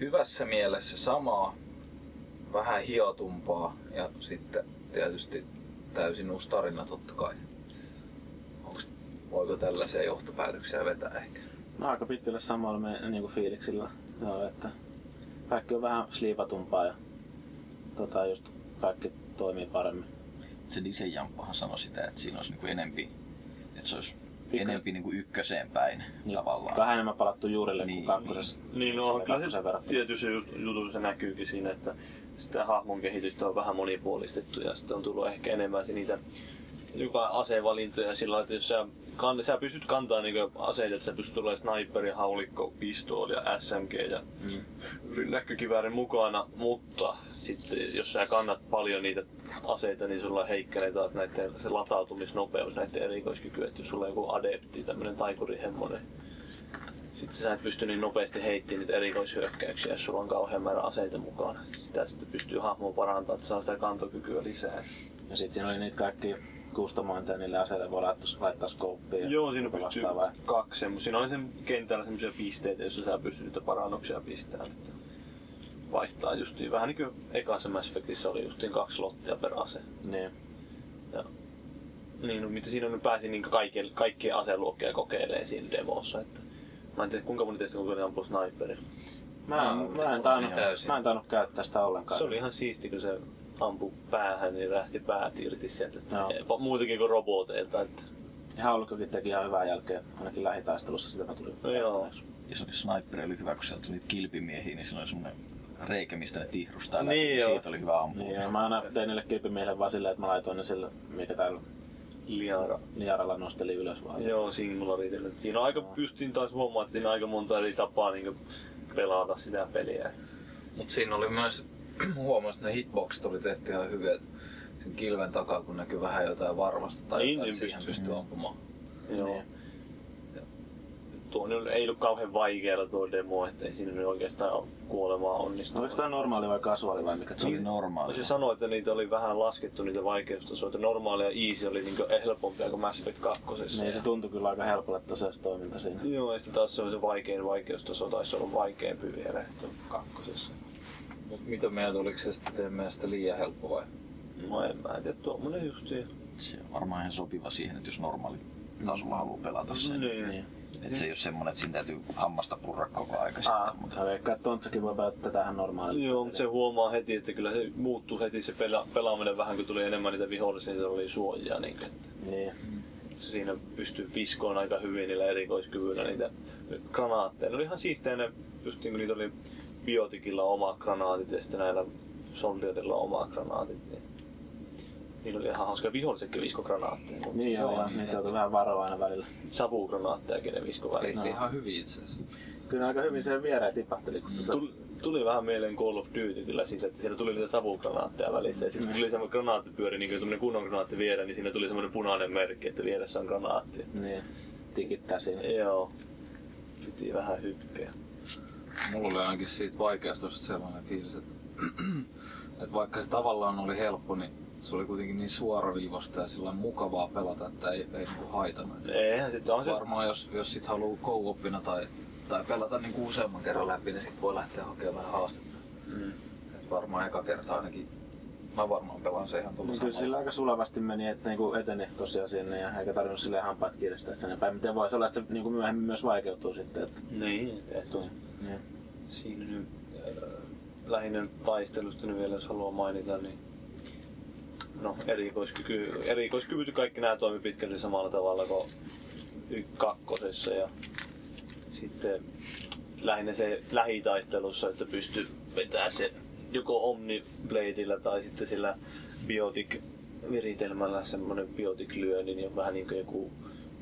hyvässä mielessä samaa, vähän hiotumpaa ja sitten tietysti täysin uusi tarina totta kai. Onks, voiko tällaisia johtopäätöksiä vetää ehkä? No, aika pitkälle samalla me, niin kuin fiiliksillä. Joo, että kaikki on vähän sliipatumpaa ja tota, just kaikki toimii paremmin. Se Disen Jamppahan sanoi sitä, että siinä olisi niinku enempi, että se olisi Enempi niinku ykköseen päin Niin, tavallaan. Vähän enemmän palattu juurille Niin, kuin kakkosessa. Niin, no Se oli kyllä se jutussa se näkyykin siinä, että sitä hahmon kehitystä on vähän monipuolistettu ja sitten on tullut ehkä enemmän niitä joka asevalintoja sillä lailla, että jos sä, kan, sä pystyt kantaa niinku aseita, että sä pystyt olemaan sniperi, haulikko, pistooli ja SMG ja mm. näkkökiväärin mukana, mutta sitten jos sä kannat paljon niitä aseita, niin sulla heikkenee taas näiden, se latautumisnopeus, näiden erikoiskyky, että jos sulla on joku adepti, tämmönen taikurihemmonen, sitten sä et pysty niin nopeasti heittämään niitä erikoishyökkäyksiä, jos sulla on kauhean määrä aseita mukana. Sitä sitten pystyy hahmoa parantamaan, että saa sitä kantokykyä lisää. Ja sitten siinä oli niitä kaikki kustomointeja niille aseille, voi laittaa, laittaa skouppia. ja Joo, siinä pystyy vastaavaa. kaksi semmosia. Siinä oli sen kentällä semmoisia pisteitä, joissa sä pystyt niitä parannuksia pistämään. Että vaihtaa justiin, vähän niin kuin ekassa Mass Effectissä oli justiin kaksi lottia per ase. Niin. Ja, niin, no, mitä siinä nyt pääsin niin kaikkien, kaikkien aseluokkia kokeilemaan siinä demossa. Että, mä en tiedä kuinka moni teistä kuinka ampuu sniperilla. Mä en, Mä mä, en tainnut, täysin. mä en tainnut käyttää sitä ollenkaan. Se oli ihan siisti, kun se ampui päähän, niin lähti päät irti sieltä. Jopa Muutenkin kuin roboteilta. Että, Ja Haulikkokin teki ihan hyvää jälkeä, ainakin lähitaistelussa sitä mä tulin. no joo. Ja se oli sniperi oli hyvä, kun sieltä tuli niitä kilpimiehiä, niin siinä oli semmoinen reikä, mistä ne tihrustaa Niin läpi, ja joo. siitä oli hyvä ampua. Niin, ja mä aina tein niille kilpimiehille vaan silleen, että mä laitoin ne sille, mikä täällä Liara. Liaralla nosteli ylös vaan. Joo, Singularit. Siinä on aika, justiin taas huomaa, että siinä on aika monta eri tapaa niin pelata sitä peliä. Mut siinä oli myös, huomasin, että ne hitboxit oli tehty ihan hyviä. Sen kilven takaa, kun näkyy vähän jotain varmasta tai Niin, jotain, niin niin siihen pystyy. pystyy ampumaan. Joo. Niin. Tuo nyt ei ollut kauhean vaikealla tuo demo, että ei siinä nyt oikeastaan kuolemaa onnistunut. oliko tää normaali vai kasuaali vai mikä Se oli on? normaali. Se sanoi, että niitä oli vähän laskettu niitä vaikeustasoja, että normaali ja easy oli niin helpompia kuin Mass Effect 2. Niin, se tuntui kyllä aika helpolle tosiaan se toiminta siinä. Joo, ja sitten taas se, oli se vaikein vaikeustaso taisi olla vaikeampi vielä kuin kakkosessa. Mut mitä mieltä, oliko se sitten teidän mielestä liian helppo vai? No en mä tiedä, tuommoinen justiin. Se on varmaan ihan sopiva siihen, että jos normaali tasolla haluaa pelata sen. Niin. Niin. Että se ei ole semmonen, että siinä täytyy hammasta purra koko aika Aa. sitten. Mutta Mä veikkaan, että Tontsakin voi pelata tähän normaaliin. Joo, mutta se huomaa heti, että kyllä se muuttuu heti se pela- pelaaminen vähän, kun tuli enemmän niitä vihollisia, niin oli suojaa. Niin, että Niin. se siinä pystyy viskoon aika hyvin niillä erikoiskyvyillä niitä granaatteja. Ne oli ihan siistejä ne, just niin kuin niitä oli biotikilla omat granaatit ja sitten näillä soldierilla omat granaatit. Niin Niillä oli ihan hauska vihollisetkin visko granaatteja. mutta Niin joo, ja niitä joutuu vähän varoa aina välillä. Savugranaattejakin ne visko välillä. Heitti ihan hyvin itse asiassa. Kyllä aika hyvin sen viereen tipahteli, kun tota... Tuli, tuli vähän mieleen Call of Duty kyllä siitä, että siinä tuli niitä savugranaatteja välissä. Ja sitten tuli semmoinen granaattipyöri, niin kuin semmoinen kunnon granaatti viedä, niin siinä tuli semmoinen punainen merkki, että vieressä on granaatti. Niin. Tikittää siinä. Joo. Piti vähän hyppiä. Mulla oli ainakin siitä vaikeustosta sellainen fiilis, että, että vaikka se tavallaan oli helppo, niin se oli kuitenkin niin suoraviivasta ja sillä mukavaa pelata, että ei, ei niinku haitannut. Eihän sitten on se... Varmaan jos, jos sit haluaa co tai, tai pelata niinku useamman kerran läpi, niin sit voi lähteä hakemaan vähän haastetta. Mm. Et varmaan eka kerta ainakin, mä varmaan pelaan se ihan tuolla Niin kyllä sillä aika sulevasti meni, että niinku eteni tosiaan sinne ja eikä tarvinnut silleen hampaat kiristää sen päin. Miten voisi olla, että se niinku myöhemmin myös vaikeutuu sitten. Että... Niin, tehty. Niin. Siinä nyt äh, lähinnä taistelusta nyt vielä jos haluaa mainita, niin no, erikoiskyky, erikoiskyvyt kaikki nämä toimii pitkälti samalla tavalla kuin y- kakkosessa ja sitten lähinnä se lähitaistelussa, että pystyy vetää se joko Omnibladeilla tai sitten sillä biotic viritelmällä semmonen biotic lyönnin ja vähän niin kuin joku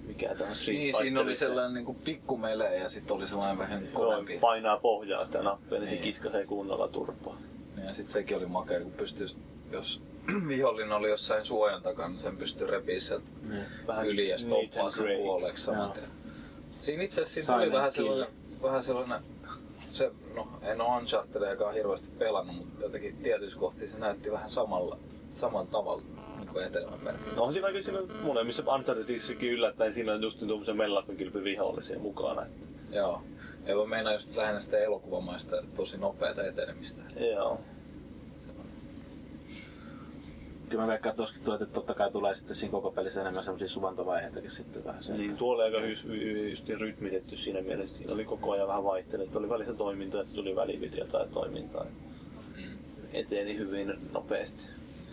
mikä tämä on Street Niin, siinä oli sellainen niinku pikkumele ja sitten oli sellainen vähän Joo, kovempi. painaa pohjaa sitä nappia, niin, se Niin. kiskasee kunnolla turpaa. Ja sitten sekin oli makea, kun pystyy, jos vihollinen oli jossain suojan takana, sen pystyy repiä sieltä. Vähän yli ja stoppaa sen puoleksi tien. Siinä itse asiassa siinä oli vähän sellainen, vähän sellainen se, no en ole Unchartedeakaan hirveästi pelannut, mutta jotenkin tietyissä kohtia se näytti vähän samalla, saman tavalla. Niin meri. No on siinä aika siinä molemmissa Unchartedissakin yllättäen siinä on just tuommoisen vihollisia mukana. Joo. Ja mä meinaan just lähinnä sitä elokuvamaista tosi nopeata etenemistä. Joo. Kyllä mä veikkaan, että tuossakin tulee, että totta kai tulee sitten siinä koko pelissä enemmän semmosia suvantovaiheitakin sitten vähän. Se, Niin, tuo oli aika hys, just rytmitetty siinä mielessä. Siinä oli koko ajan vähän vaihtelut. että Oli välissä toimintaa ja sitten tuli välivideota ja toimintaa. Mm. Eteni hyvin nopeasti.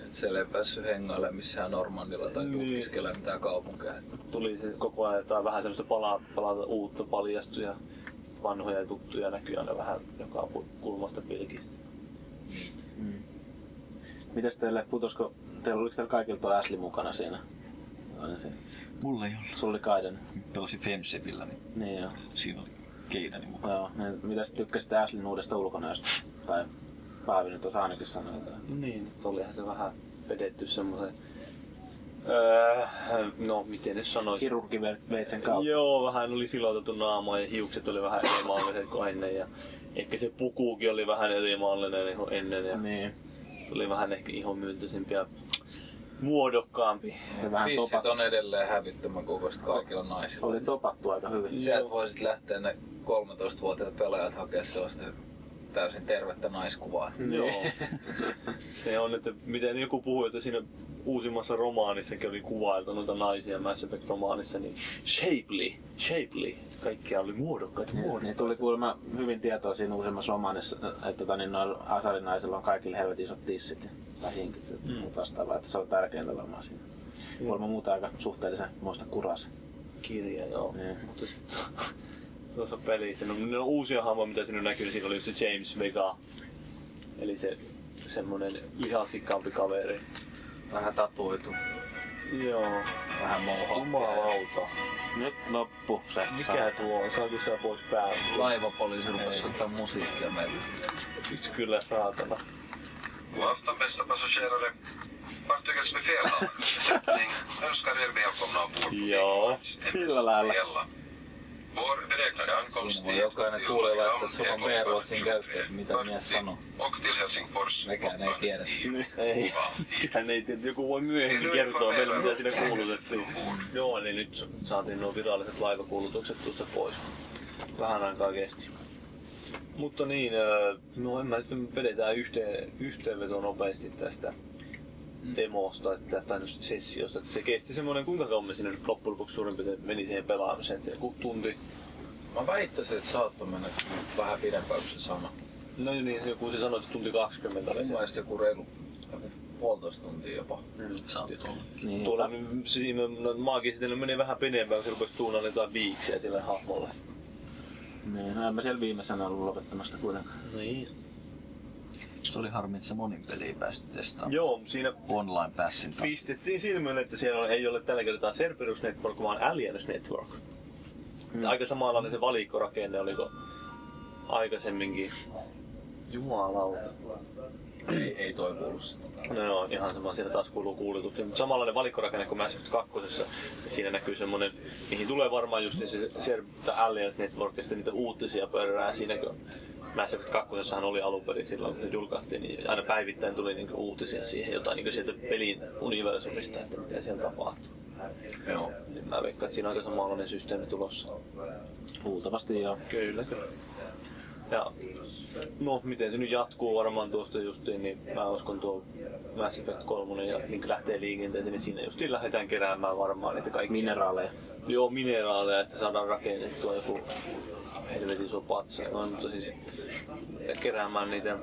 Et siellä ei päässyt hengailemaan missään Normandilla tai Niin. tutkiskelemaan mitään kaupunkeja. Tuli se koko ajan jotain vähän semmoista palaa, palata uutta paljastui ja sit vanhoja ja tuttuja näkyy aina vähän joka kulmasta pilkistä. mm. Mites teille, putosko, teillä, oliko teillä kaikilla tuo Ashley mukana siinä? Aina. Mulla ei ollut. Sulla oli Kaiden. Pelasin Femsevillä, niin Niin joo. siinä oli Keidani mukana. Joo, niin mitäs tykkäsitte Ashleyn uudesta ulkonäöstä? Tai Paavi nyt tuossa ainakin sanoi jotain. Niin, että olihan se vähän vedetty semmoisen... Öö, no, miten nyt sanoisin? Kirurgiveitsen kautta. Joo, vähän oli silotettu naama ja hiukset oli vähän eri maalliset kuin ennen. Ja ehkä se pukuukin oli vähän eri maallinen kuin ennen. Ja Niin. tuli vähän ehkä ihomyönteisempi ja muodokkaampi. Tissit on edelleen hävittömän kokoiset kaikilla naisilla. oli topattu aika hyvin. Sieltä voisit lähteä ne 13-vuotiaat pelaajat hakea sellaista täysin tervettä naiskuvaa. Joo. se on, että miten joku puhui, että siinä uusimmassa romaanissakin oli kuvailtu noita naisia Mass Effect-romaanissa, niin shapely, shapely. Kaikkia oli muodokkaita, Niin muodokkaita. tuli kuulemma hyvin tietoa siinä uusimmassa romaanissa, että tota, niin noilla asarinaisilla on kaikille helvetin isot tissit ja tai hinkit Mm. mm. vastaavaa, että se on tärkeintä varmaan siinä. Kuulemma muuta aika suhteellisen muista kuras. kirja, joo. Niin. Mutta sitten tuossa pelissä, no ne on uusia hahmoja, mitä siinä näkyy, niin siinä oli just se James Vega. Eli se semmonen lihaksikkaampi kaveri. Vähän tatuoitu, Joo. Vähän mouhaa. Jumalauta. Nyt loppu se. Mikä sana. tuo on? Saanko sitä pois päältä? Laivapoliisi rupesi ottaa musiikkia meille. Siis kyllä saatana. Afton bästa passagerare. Önskar er välkomna ombord. Joo, sillä lailla. Siinä jokainen kuulija laittaa saman B-ruotsin käyttöön, mitä mies sanoo. Mekään ei tiedä. Ei, hän ei tiedä, joku voi myöhemmin kertoa meille mitä siinä kuulutettiin. Joo, niin nyt saatiin nuo viralliset laivakuulutukset tuosta pois. Vähän aikaa kesti. Mutta niin, ö, no en mä nyt vedetään yhteen, yhteenveto nopeasti tästä demosta, että, tai noista sessiosta. Että se kesti semmoinen, kuinka kauan me sinne loppujen lopuksi suurin piirtein meni siihen pelaamiseen, että joku tunti. Mä väittäisin, että saattoi mennä vähän pidempään kuin se sana. No niin, joku se sanoi, että tunti 20 oli mielestä joku reilu puolitoista tuntia jopa. Saattoi olla. Niin, Tuolla niin siinä no, maakin sitten meni vähän pidempään, kun se rupesi tuunaan jotain viiksiä sille hahmolle. niin, no en mä siellä viimeisenä ollut lopettamasta kuitenkaan. Niin. Se oli harmi, että se monin peli ei päästy testaamaan. Joo, siinä Online passin takia. pistettiin silmään, että siellä ei ole tällä kertaa Cerberus Network, vaan Alliance Network. Mm. Aika samanlainen se valikkorakenne oliko aikaisemminkin. Jumalauta. Ei, ei toi kuulu. No joo, ihan sama, siellä taas kuuluu kuulutuksia. Mutta samanlainen valikkorakenne kuin Mass Effect 2. että Siinä näkyy semmonen, mihin tulee varmaan just se, se Alliance Network ja sitten niitä uutisia pörrää siinä, kun Mass Effect 2 oli alun perin silloin, kun se julkaistiin, niin aina päivittäin tuli niinku uutisia siihen, jotain niinku sieltä pelin universumista, että mitä siellä tapahtuu. Joo. Niin mä veikkaan, että siinä on aika samanlainen systeemi tulossa. Luultavasti joo. Kyllä, kyllä. Ja no, miten se nyt jatkuu varmaan tuosta justiin, niin mä uskon tuo Mass Effect 3 ja niin lähtee liikenteeseen, niin siinä justiin lähdetään keräämään varmaan niitä kaikkia. Mineraaleja. Joo, mineraaleja, että saadaan rakennettua joku helvetin iso patsa. No, mutta siis keräämään niitä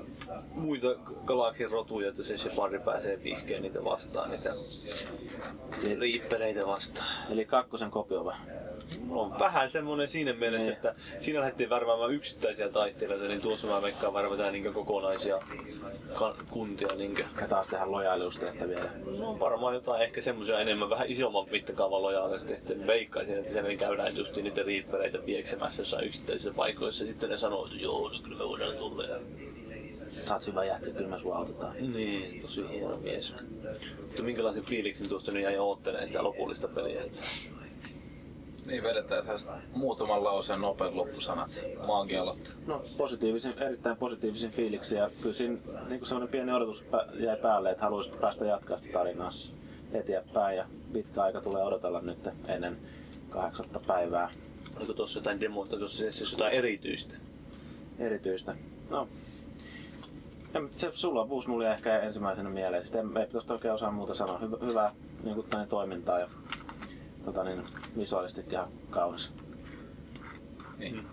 muita galaksin rotuja, että se Shepard pääsee iskeen niitä vastaan, niitä riippereitä vastaan. Eli kakkosen kopio vai? On vähän semmonen siinä mielessä, Niin. että siinä lähdettiin värväämään yksittäisiä taistelijoita, niin tuossa mä veikkaan värvätään niin kokonaisia kuntia. Niin Ja taas tehdään lojaaliustehtäviä. no varmaan jotain ehkä semmoisia enemmän, vähän isomman mittakaavan lojaalista tehty. Veikkaisin, että siellä käydään just niitä riippereitä pieksemässä jossain yksittäisissä paikoissa. Ja sitten ne sanoo, että joo, no kyllä me voidaan tulla. Ja... Sä oot hyvä jähti, kyllä me sua autetaan. Niin, tosi hieno mies. Mutta minkälaisen fiiliksen tuosta nyt jäi oottelemaan sitä lopullista peliä? Niin vedetään tästä muutaman lauseen nopeat loppusanat. Maankin aloittaa. No positiivisin, erittäin positiivisin fiiliksi ja kyllä siinä niin semmoinen pieni odotus jäi päälle, että haluaisit päästä jatkaa sitä tarinaa. eteenpäin ja pitkä aika tulee odotella nyt ennen kahdeksatta päivää Oliko tuossa jotain demoita tuossa sessiossa jotain erityistä? erityistä. No, en, se, sulla on Buus mulle ehkä ensimmäisenä mieleen. Sitten en, ei tuosta oikein osaa muuta sanoa. Hyvä, hyvä niin kuin toimintaa ja tota, niin, visuaalisesti ihan kaunis. Niin.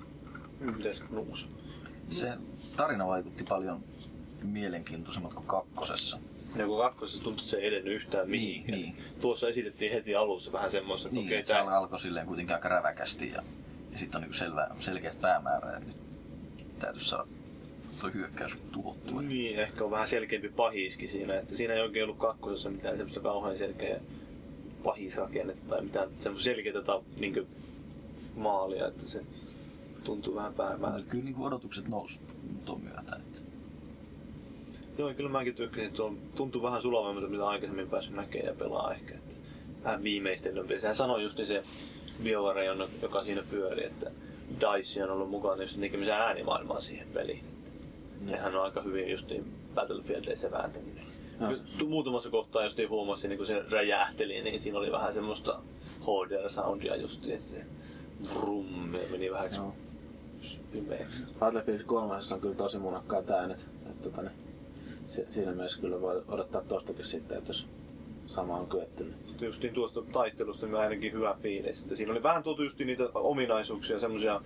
Mites nuus? Se tarina vaikutti paljon mielenkiintoisemmat kuin kakkosessa. Ja kun kakkosessa tuntui, että se ei edennyt yhtään Niin, mihinkään. niin. Tuossa esitettiin heti alussa vähän semmoista, että Niin, okei, että se tää, alkoi silleen kuitenkin aika räväkästi ja, ja sitten on niinku selvä, selkeä päämäärä ja nyt täytyisi saada tuo hyökkäys tuhottua. niin, ehkä on vähän selkeämpi pahiskin siinä, että siinä ei oikein ollut kakkosessa mitään semmoista kauhean selkeä pahisrakennetta tai mitään semmoista selkeää niin maalia, että se tuntuu vähän päämäärä. Mutta kyllä niinku odotukset nousi tuon myötä. Että Joo, kyllä mäkin tykkäsin, että se on, tuntuu vähän sulavammalta, mitä aikaisemmin päässyt näkemään ja pelaa ehkä. Että vähän viimeistellympi. Sehän sanoi just se BioWare, joka siinä pyöri, että DICE on ollut mukana just tekemässä äänimaailmaa siihen peliin. Nehän on aika hyvin just niin Battlefieldeissä vääntänyt. Tu- Muutamassa kohtaa just huomasin, niin kun se räjähteli, niin siinä oli vähän semmoista HDR-soundia just, että se brum, ja meni vähän Joo. pimeäksi. Battlefield 3 on kyllä tosi munakkaat äänet. Että, tota, si- siinä mielessä kyllä voi odottaa tostakin sitten, että jos sama on kyetty. Niin. Just niin tuosta taistelusta niin ainakin hyvä fiilis. Että siinä oli vähän tuotu just niitä ominaisuuksia, semmoisia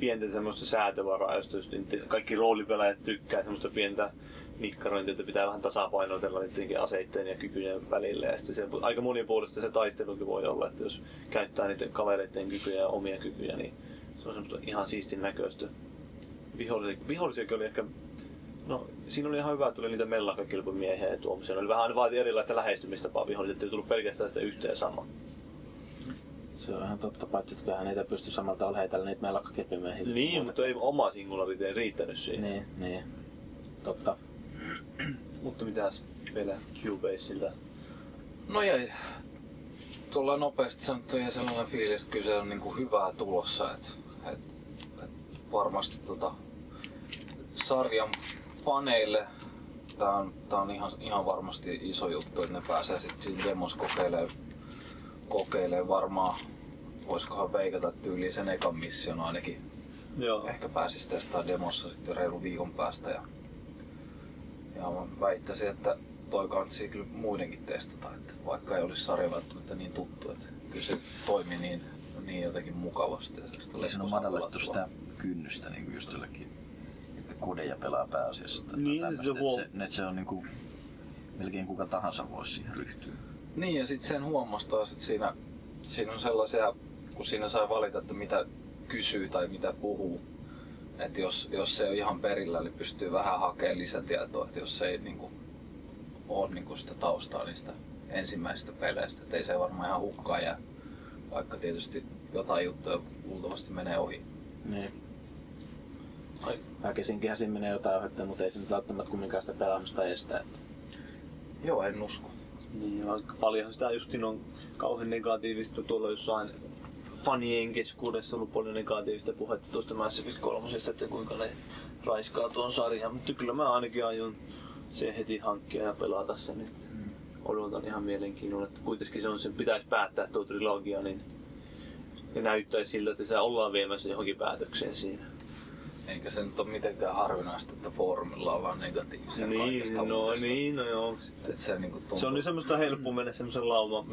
pientä semmoista säätövaraa, josta just niin kaikki roolipelaajat tykkää semmoista pientä nikkarointia, että pitää vähän tasapainoitella niidenkin aseitteen ja kykyjen välillä. Ja sitten se, aika monipuolista se taistelukin voi olla, että jos käyttää niiden kavereiden kykyjä ja omia kykyjä, niin se on semmoista ihan siistin näköistä. Vihollisia, vihollisiakin oli ehkä No, siinä oli ihan hyvä, että tuli niitä mellakkakilpamiehiä ja tuomisia. Ne oli vähän vaati erilaista lähestymistapaa viholliset, ei tullut pelkästään sitä yhtä ja sama. Se on ihan totta, paitsi että kyllähän niitä pystyy samalta heitellä niitä mellakkakepimiehiä. Niin, mutta ei oma singularity riittänyt siihen. Niin, niin. Totta. Mutta mitäs vielä Cubaseilta? No jäi tuolla nopeasti sanottu ihan sellainen fiilis, että kyllä se on niinku hyvää tulossa. Et, et, et varmasti tota, sarjan faneille tää on, tää on ihan, ihan varmasti iso juttu, että ne pääsee sitten demos kokeilemaan kokeilee varmaan, voisikohan veikata tyyliin sen ekan mission ainakin. Joo. Ehkä pääsis testaa demossa sitten reilu viikon päästä. Ja, ja mä väittäisin, että toi kansi kyllä muidenkin testata, että vaikka ei olisi sarja välttämättä niin tuttu, että kyllä se toimi niin, niin jotenkin mukavasti. ja siinä on madallettu sitä kynnystä niin kuin just jollekin, että kodeja pelaa pääasiassa. tai Niin, tämmöistä, se että huom- se, että se on niin kuin, melkein kuka tahansa voisi siihen ryhtyä. Niin ja sitten sen huomasi taas, että siinä, siinä on sellaisia, kun siinä saa valita, että mitä kysyy tai mitä puhuu. Että jos, jos se on ihan perillä, niin pystyy vähän hakemaan lisätietoa. Että jos ei niin kuin, ole niin kuin sitä taustaa niistä ensimmäisistä peleistä, että ei se varmaan ihan hukkaan jää. Vaikka tietysti jotain juttuja luultavasti menee ohi. Niin. Ai. Väkisinkinhän siinä menee jotain ohjetta, mutta ei se nyt välttämättä kumminkaan sitä pelaamista estä. Että. Joo, en usko. Niin, ja aika paljon sitä justin on kauhean negatiivista tuolla jossain fanien keskuudessa ollut paljon negatiivista puhetta tuosta Mass Effect 3, että kuinka ne raiskaa tuon sarjan. Mutta kyllä mä ainakin aion se heti hankkia ja pelata sen. Että odotan ihan mielenkiinnolla, että kuitenkin se on, sen pitäisi päättää tuo trilogia, niin ja näyttäisi siltä, että se ollaan viemässä johonkin päätökseen siinä. Eikä se nyt ole mitenkään harvinaista, että foorumilla on vaan negatiivisia Niin, no uudesta. niin, no joo. Et se, niin tuntuu, Se on niin semmoista helppo mennä semmoisen lauma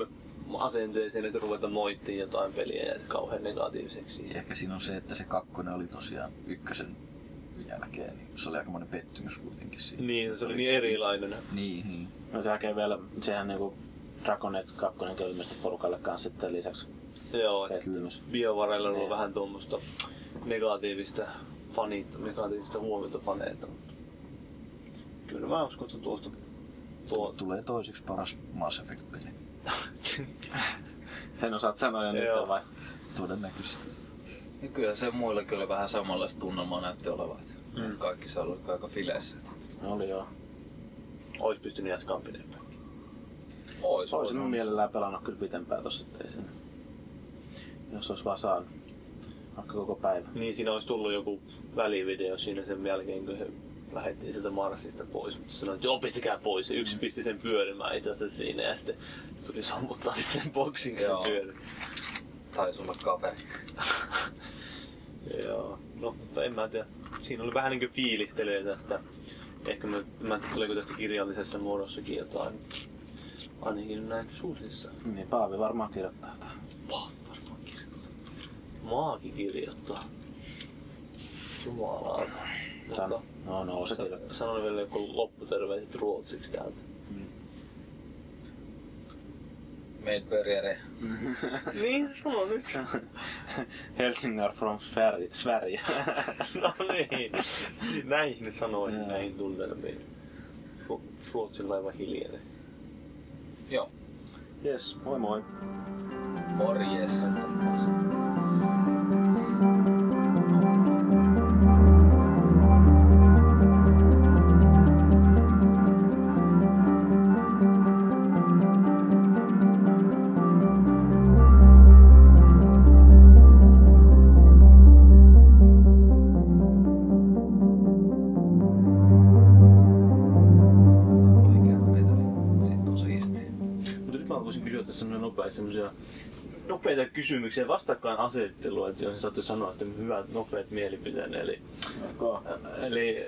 asenteeseen, että ruveta moittiin jotain peliä ja kauhean negatiiviseksi. Ehkä siinä on se, että se kakkonen oli tosiaan ykkösen jälkeen, niin se oli aikamoinen pettymys kuitenkin siinä. Niin, se oli niin erilainen. Niin, niin. No se hakee vielä, sehän niinku Dragonet 2 käy ilmeisesti porukalle kanssa sitten lisäksi Joo, että pettymys. BioWarella on Niin. vähän tuommoista negatiivista fanit, negatiivista huomiota faneilta. mutta Kyllä mä uskon, että tuosta tuo, Tulee toiseksi paras Mass Effect-peli. Sen osaat sanoa jo nyt vai? Todennäköisesti. Ja kyllä se muille kyllä vähän samanlaista tunnelmaa näytti olevan. Mm. Kaikki se oli aika fileissä. Oli joo. Ois pystynyt jatkamaan pidempään. Ois, Olisin mun mielellään pelannut kyllä pitempään tossa, ettei. Jos olisi vaan saanut. Vaikka koko päivä. Niin siinä olisi tullut joku välivideo siinä sen jälkeen, kun he lähdettiin sieltä Marsista pois, mutta sanoin, että joo, pistäkää pois. Ja yksi pisti sen pyörimään itse asiassa siinä ja sitten se tuli sammuttaa sen boksin, kun Joo. se pyöri. Taisi olla kaveri. Joo, no mutta en mä tiedä. Siinä oli vähän niinku fiilistelyä tästä. Ehkä mä, mä en tiedä, tuleeko tästä kirjallisessa muodossakin jotain. Ainakin näin suusissa. Niin, Paavi varmaan kirjoittaa jotain. Pah, varmaan kirjoittaa. Maakin kirjoittaa. Jumalauta. San... Mutta No, no, se kirjoittaa. sanon vielä joku lopputerveiset ruotsiksi täältä. Meitä pörjäre. niin, no nyt. Helsingör from Sverige. No niin. Näihin ne sanoo Joo. näihin tunnelmiin. Ru- Ruotsin laiva hiljenee. Joo. yes, moi moi. Morjes. Sitten Mä voisin kysyä tässä semmoisia nopeita, semmoisia nopeita kysymyksiä, vastakkainasettelua, että jos saatte sanoa sitten hyvät, nopeat mielipiteet. Eli, Okay. eli.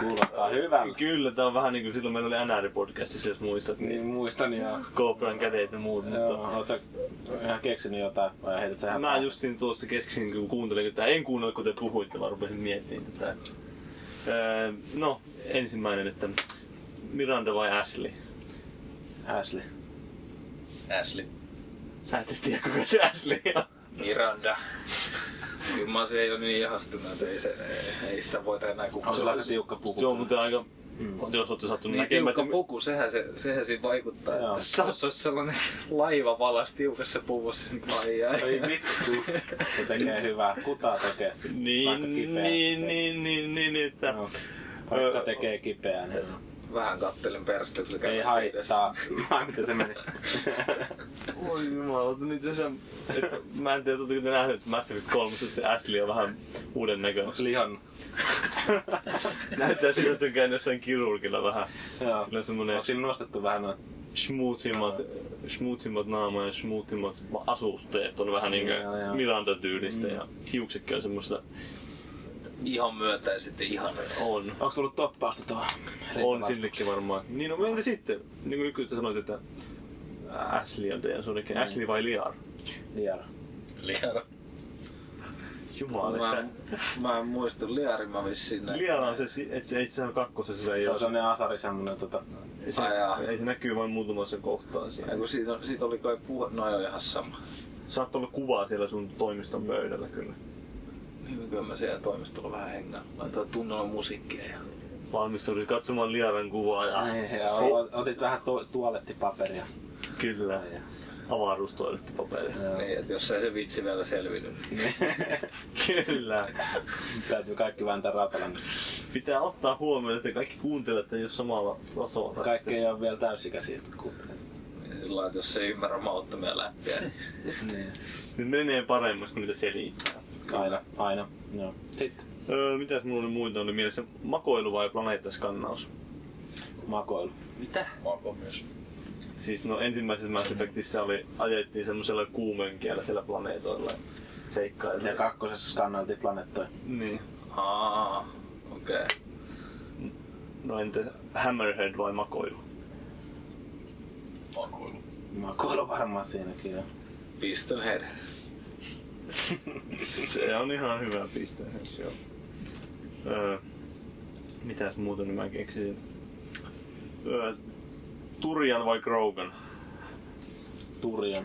Kuulostaa hyvältä. Kyllä, tää on vähän niin kuin silloin meillä oli NR-podcastissa, jos muistat, niin Niin muistan joo. Cobran kädet ja muut. Joo, Mutta oot sä ihan keksinyt jotain vai heität sä mä justin tuosta kesksin, kun kuuntelin tätä. En kuunnellut, kun te puhuitte, vaan rupesin miettimään tätä. Öö, no, ensimmäinen, että Miranda vai Ashley? Ashley. Ashley. Sä et tiedä, kuka se Ashley on. Miranda. Kyllä mä se ei ole niin ihastunut, että ei, se, ei, ei sitä voita enää On kukaan. sulla aika tiukka puku. Se on muuten aika, jos olette sattunut Niin näkemään. tiukka puku, sehän, se, sehän siinä vaikuttaa. Joo. Että jos olisi sellainen laiva valas tiukassa puvussa, niin ai ai. Ei vittu. Se tekee hyvää. Kuta tekee. Vaikka Niin, kipeä. niin, niin, niin, niin, että... Joo. Vaikka tekee kipeää, niin Vähän kattelin perstä, kun se ei haittaa. Vai miten se meni? Oi jumalauta, niin tässä... Että, mä en tiedä, oletteko te nähneet, että Mass Effect 3 se Ashley on vähän uuden näköinen. Onks lihannut? Näyttää siltä, että se on käynyt jossain kirurgilla vähän. Joo. Sillä on semmonen Onko siinä nostettu vähän noin? smoothimmat, smoothimmat naama ja smoothimmat asusteet on vähän niinkö joo. Miranda-tyylistä ja hiuksetkin on semmoista Ihan myötäiset ja ihanat. on. Onko tullut toppausta tuo? On sillekin varmaan. Niin no entä sitten? Niin kuin nykyään sanoit, että Ashley on teidän suunnikin. Ashley vai Liar? Liara. Liara. Jumala, Mä, mä en muista Liari, mä vissiin näin. Liar on se, si- että se ei se on kakkosessa, se ei Se on ole. semmonen asari semmonen tota... Se, ei se näkyy vain muutamassa kohtaa siinä. Ja kun siitä, siitä oli kai puhe, no joo ihan sama. Saattaa olla kuvaa siellä sun toimiston pöydällä kyllä. Niin nykyään mä siellä toimistolla vähän hengään. Laitetaan tunnolla musiikkia ja Valmistauduisi katsomaan Liaran kuvaa ja... Niin, ja otit vähän tu- tuolettipaperia. Kyllä. Avaruustoilettipaperia. Joo. niin, että jos ei se vitsi vielä selvinnyt. niin Kyllä. Täytyy kaikki vääntää rautalangasta. Pitää ottaa huomioon, että kaikki kuuntelijat ei ole samalla tasolla. Kaikki ei ole vielä täysikäisiä, jotka kuuntelevat. Niin sillä että jos ei ymmärrä mauttomia läppiä, niin Niin. Nyt menee paremmaksi, kun niitä selittää. Aina, aina. Joo. Sitten Öö, mitäs mulla oli muita oli mielessä? Makoilu vai planeettaskannaus? makoilu. mitä? Mako myös. Siis no ensimmäisessä Mass Effectissä oli, ajettiin semmoisella kuumenkielisellä planeetoilla ja seikkailla. Ja kakkosessa skannailtiin planeettoja. Niin. Aa, okei. Okay. No entä Hammerhead vai makoilu? Makoilu. Makoilu varmaan siinäkin joo. Pistonhead. Se on ihan hyvä piste. Joo. Öö, mitäs muuta nyt mä keksin? Öö, Turian vai Grogan? Turian.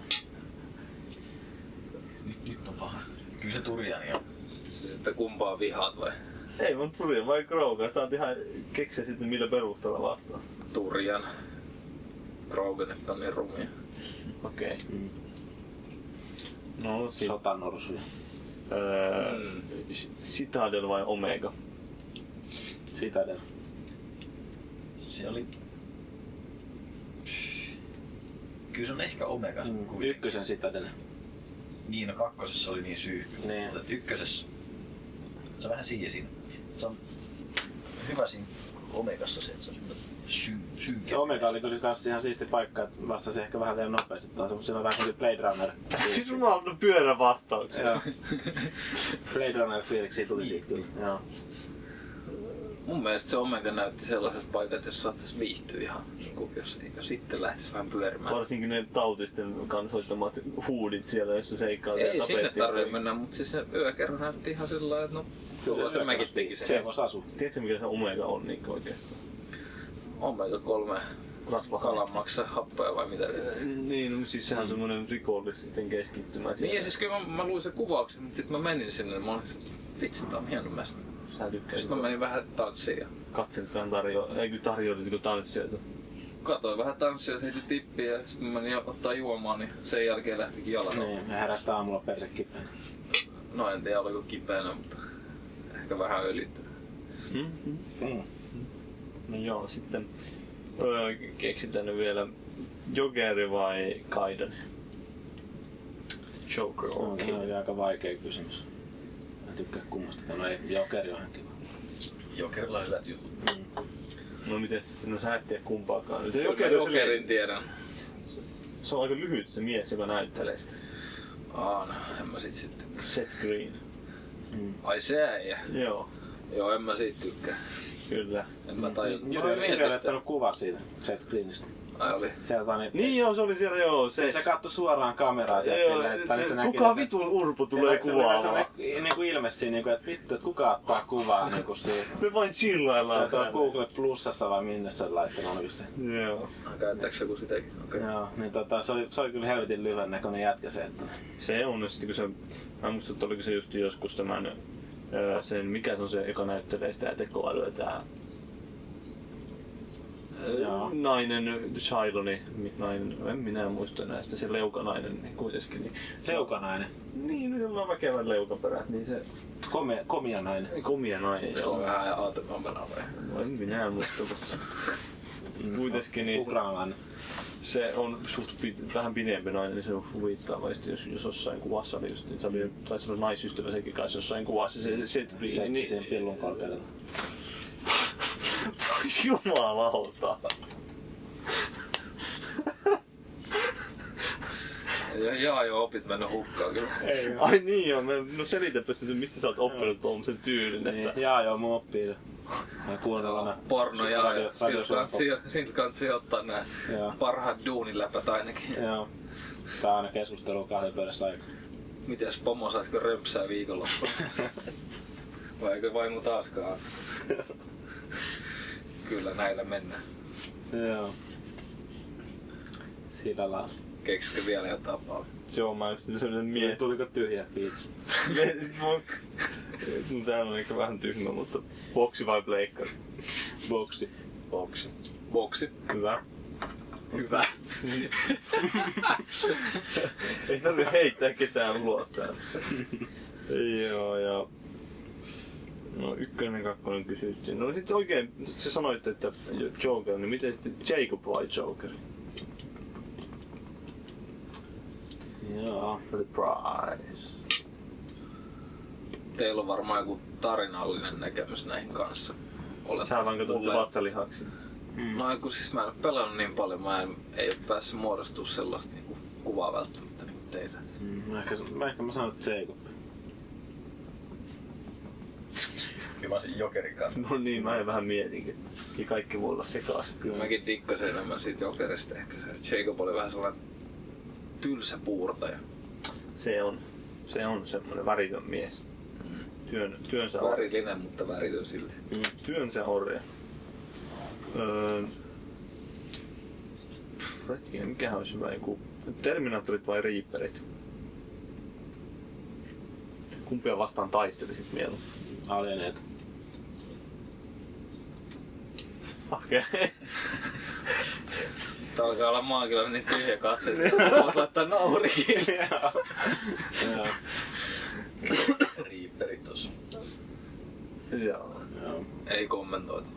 Nyt, nyt on paha. Kyllä se Turjani on. Se sitten kumpaa vihaat vai? Ei vaan Turian vai Grogan. Saat ihan keksiä sitten millä perusteella vastaan. Turjan. Kroganit on niin rumia. Okei. Okay. Mm. No sit, Sotanorsuja. öö, Mm. Citadel vai Omega? Citadel. Se oli... Kyllä se on ehkä Omega. Mm. Mm. Ykkösen Citadel. Niin, no kakkosessa oli niin syyhky. Niin. Mutta ykkösessä... Se on vähän siihen siinä. Se on hyvä siinä Omegassa se, että se on semmoinen syy, syy Se Omega oli kyllä kans ihan siisti paikka, että vastasi ehkä vähän liian nopeasti. Taas on siinä vähän semmoinen Blade Runner. Siis jumalauta pyörä vastauksia. Joo. Blade Runner fiiliksi tuli siitä kyllä. Joo. Mun mielestä se Omega näytti sellaiset paikat, jos saattaisi viihtyä ihan, niin kuin, jos, jos itse lähtisi vähän pyörimään. Varsinkin ne tautisten kansoittamat huudit siellä, jossa seikkaa. Ei sinne tarvitse mennä, mutta siis se yökerho näytti ihan sillä lailla, että no, tuolla se mäkin teki sen. Se voisi asua. Tiedätkö mikä se Omega on niin oikeastaan? Omega 3 Rasva. kalan maksaa happoja vai mitä? Niin, no, siis sehän on semmoinen rikollisten keskittymä. Niin ja siis kyllä mä, mä luin sen kuvauksen, mutta sitten mä menin sinne ja mä olin, että vitsi tää on hieno mesta. Sä tykkäsit. Sitten mä menin vähän tanssiin ja Katselit vähän tarjo... Ei kyllä tarjoilit kun tanssijoita. katsoin vähän tanssia, heitin tippiä ja sitten mä menin ottaa juomaan, niin sen jälkeen lähtikin jalan. Niin, ja herästä aamulla perse kipeänä. No en tiedä oliko kipeänä, mutta ehkä vähän öljyttynyt. Mm-hmm. Mm. No joo, sitten öö, keksitään nyt vielä Jokeri vai Kaiden? Joker Se on Kaiden? ihan aika vaikea kysymys. Mä tykkään kummasta. No ei, Jokeri on ihan kiva. Jokerilla on hyvät jutut. No miten sitten? No sä et tiedä kumpaakaan. Mä Jokeri on Jokerin tiedän. se on aika lyhyt se mies, joka näyttelee sitä. Aa, no, en mä sit sitten. Seth Green. Ai se äijä. Joo, Joo, en mä siitä tykkää. Kyllä. En mä tajua. Mä olin Jyri on jättänyt kuvan siitä Seth Greenistä. Ai oli. Sieltä niin, Niin joo, se oli siellä joo. se, se katsoi suoraan kameraan sieltä Joo, silleen, että niin se näki, kuka että- vitun urpo se tulee näki- se oli kuvaamaan? niinku ilme siinä, niinku, että vittu, että kuka ottaa kuvaa niinku siinä. Me vain Se chillaillaan. on tuolla täällä. Google Plussassa vai minne se on laittanut ainakin se. Joo. Ai käyttääkö joku sitäkin? Okei. Joo, niin tota, se oli, se oli kyllä helvetin lyhyen näköinen jätkä se, että Se on, ja sitten kun se, mä en muista, että oliko se just joskus tämän, öö, sen, mikä se on se, joka näyttelee sitä tekoälyä, tää öö, Joo. nainen, Shiloni, nainen, en minä muista näistä, se leukanainen niin kuitenkin. Niin, seukanainen, Niin, no, on väkevät leukaperät, niin se komea, komia nainen. komia nainen, Se on joo. vähän aatepampana vai? No, en minä muista, mutta kuitenkin niin Ukrainalainen. se on suht pit, vähän pidempi nainen, niin se on huvittava. Sitten jos, jos jossain kuvassa oli just, niin se oli, taisi olla naisystävä sekin kanssa jossain kuvassa, se, se, se, Se, niin, sen pillun korkeudella. Jumalauta. Ja, jaa, joo, opit mennä hukkaan kyllä. Ai niin joo, mä, no selitäpäs nyt, mistä sä oot oppinut tuommoisen tyylin, että... Niin, jaa joo, mun oppii. Mä kuunnellaan nää. Porno ja Radio- siltä kansi, ottaa nämä Joo. parhaat duuniläpät ainakin. Joo. Tää on aina keskustelu kahden pöydässä aika. Mites pomo saisiko römpsää viikonloppuna? Vai eikö vaimo taaskaan? Kyllä näillä mennään. Joo. Sillä lailla. Keksikö vielä jotain paljon? Joo, mä just sellainen mie... Tuliko tyhjä biitsi? no, tää on ehkä vähän tyhmä, mutta boksi vai pleikkari? Boksi. Boksi. Boksi. Hyvä. Hyvä. Ei tarvi heittää ketään ulos täällä. Joo, ja... No ykkönen kakkonen kysyttiin. No sit oikein, se sanoitte, että Joker, niin miten sitten Jacob vai Joker? Joo. The prize. Teillä on varmaan joku tarinallinen näkemys näihin kanssa. Olet Sä vaan katsot vatsalihaksi. No kun siis mä en ole pelannut niin paljon, mä en, ei ole päässyt muodostua sellaista niinku kuvaa välttämättä niin kuin teillä. Mm, Mä ehkä, mä ehkä mä sanon, että Jacob. Kyllä mä olisin Jokerin kanssa. No niin, mä en vähän mietinkin. Ja kaikki voi olla sekaisin. Kyllä mäkin dikkasin enemmän siitä Jokerista ehkä. Se Jacob oli vähän sellainen tylsä puurtaja. Se on, se on semmoinen väritön mies. Työn, työnsä orja. Värillinen, mutta väritön silti. Mm, Työnsä orja. Öö, Hetkinen, mikähän olisi hyvä joku... Terminaattorit vai Reaperit? Kumpia vastaan taistelisit mieluummin? Alieneet. Okei. Okay. Tää alkaa olla maakilla niin tyhjä katse, että voit laittaa naurikin. Joo. Reaperit tossa. Joo. Joo. Ei kommentoitu.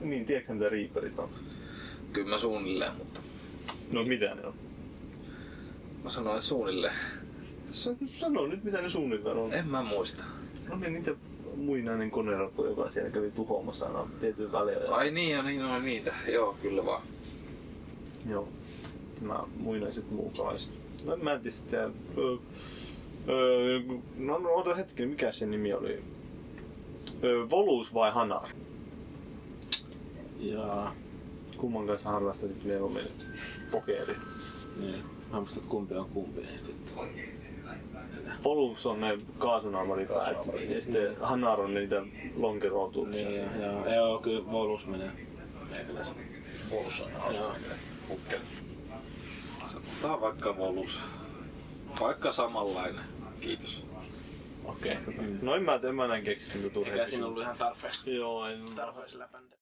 Niin, tiedätkö mitä Reaperit on? Kyllä mä suunnilleen, mutta No mitä ne on? mä sanoin suunnilleen. Sa- Sano nyt mitä ne suunnilleen on. En mä muista. No niin, niitä muinainen konerotu, joka siellä kävi tuhoamassa aina tietyn väliä. Ai niin ja niin on niitä. Joo, kyllä vaan. Joo. Nämä muinaiset muukalaiset. No mä en tiedä. Öö, öö, no, no ota hetki, mikä se nimi oli? Volus vai Hanar? Ja Kumman kanssa harrastasit mieluummin pokeri? niin. Mä muistan, että kumpi on kumpi niistä. Volus on ne kaasunaamaripäät ja sitten Hanar on niitä lonkerotuuksia. Niin, ja, ja, joo, kyllä Volus menee. Meikäläisen. Volus on hauska hukkeli. Sanotaan vaikka volus. Vaikka samanlainen. Kiitos. Okei. Okay. No en mä, en mä näin keksinyt Eikä turhia siinä ollut ihan tarpeeksi, Joo, en tarpeeksi läpäntä.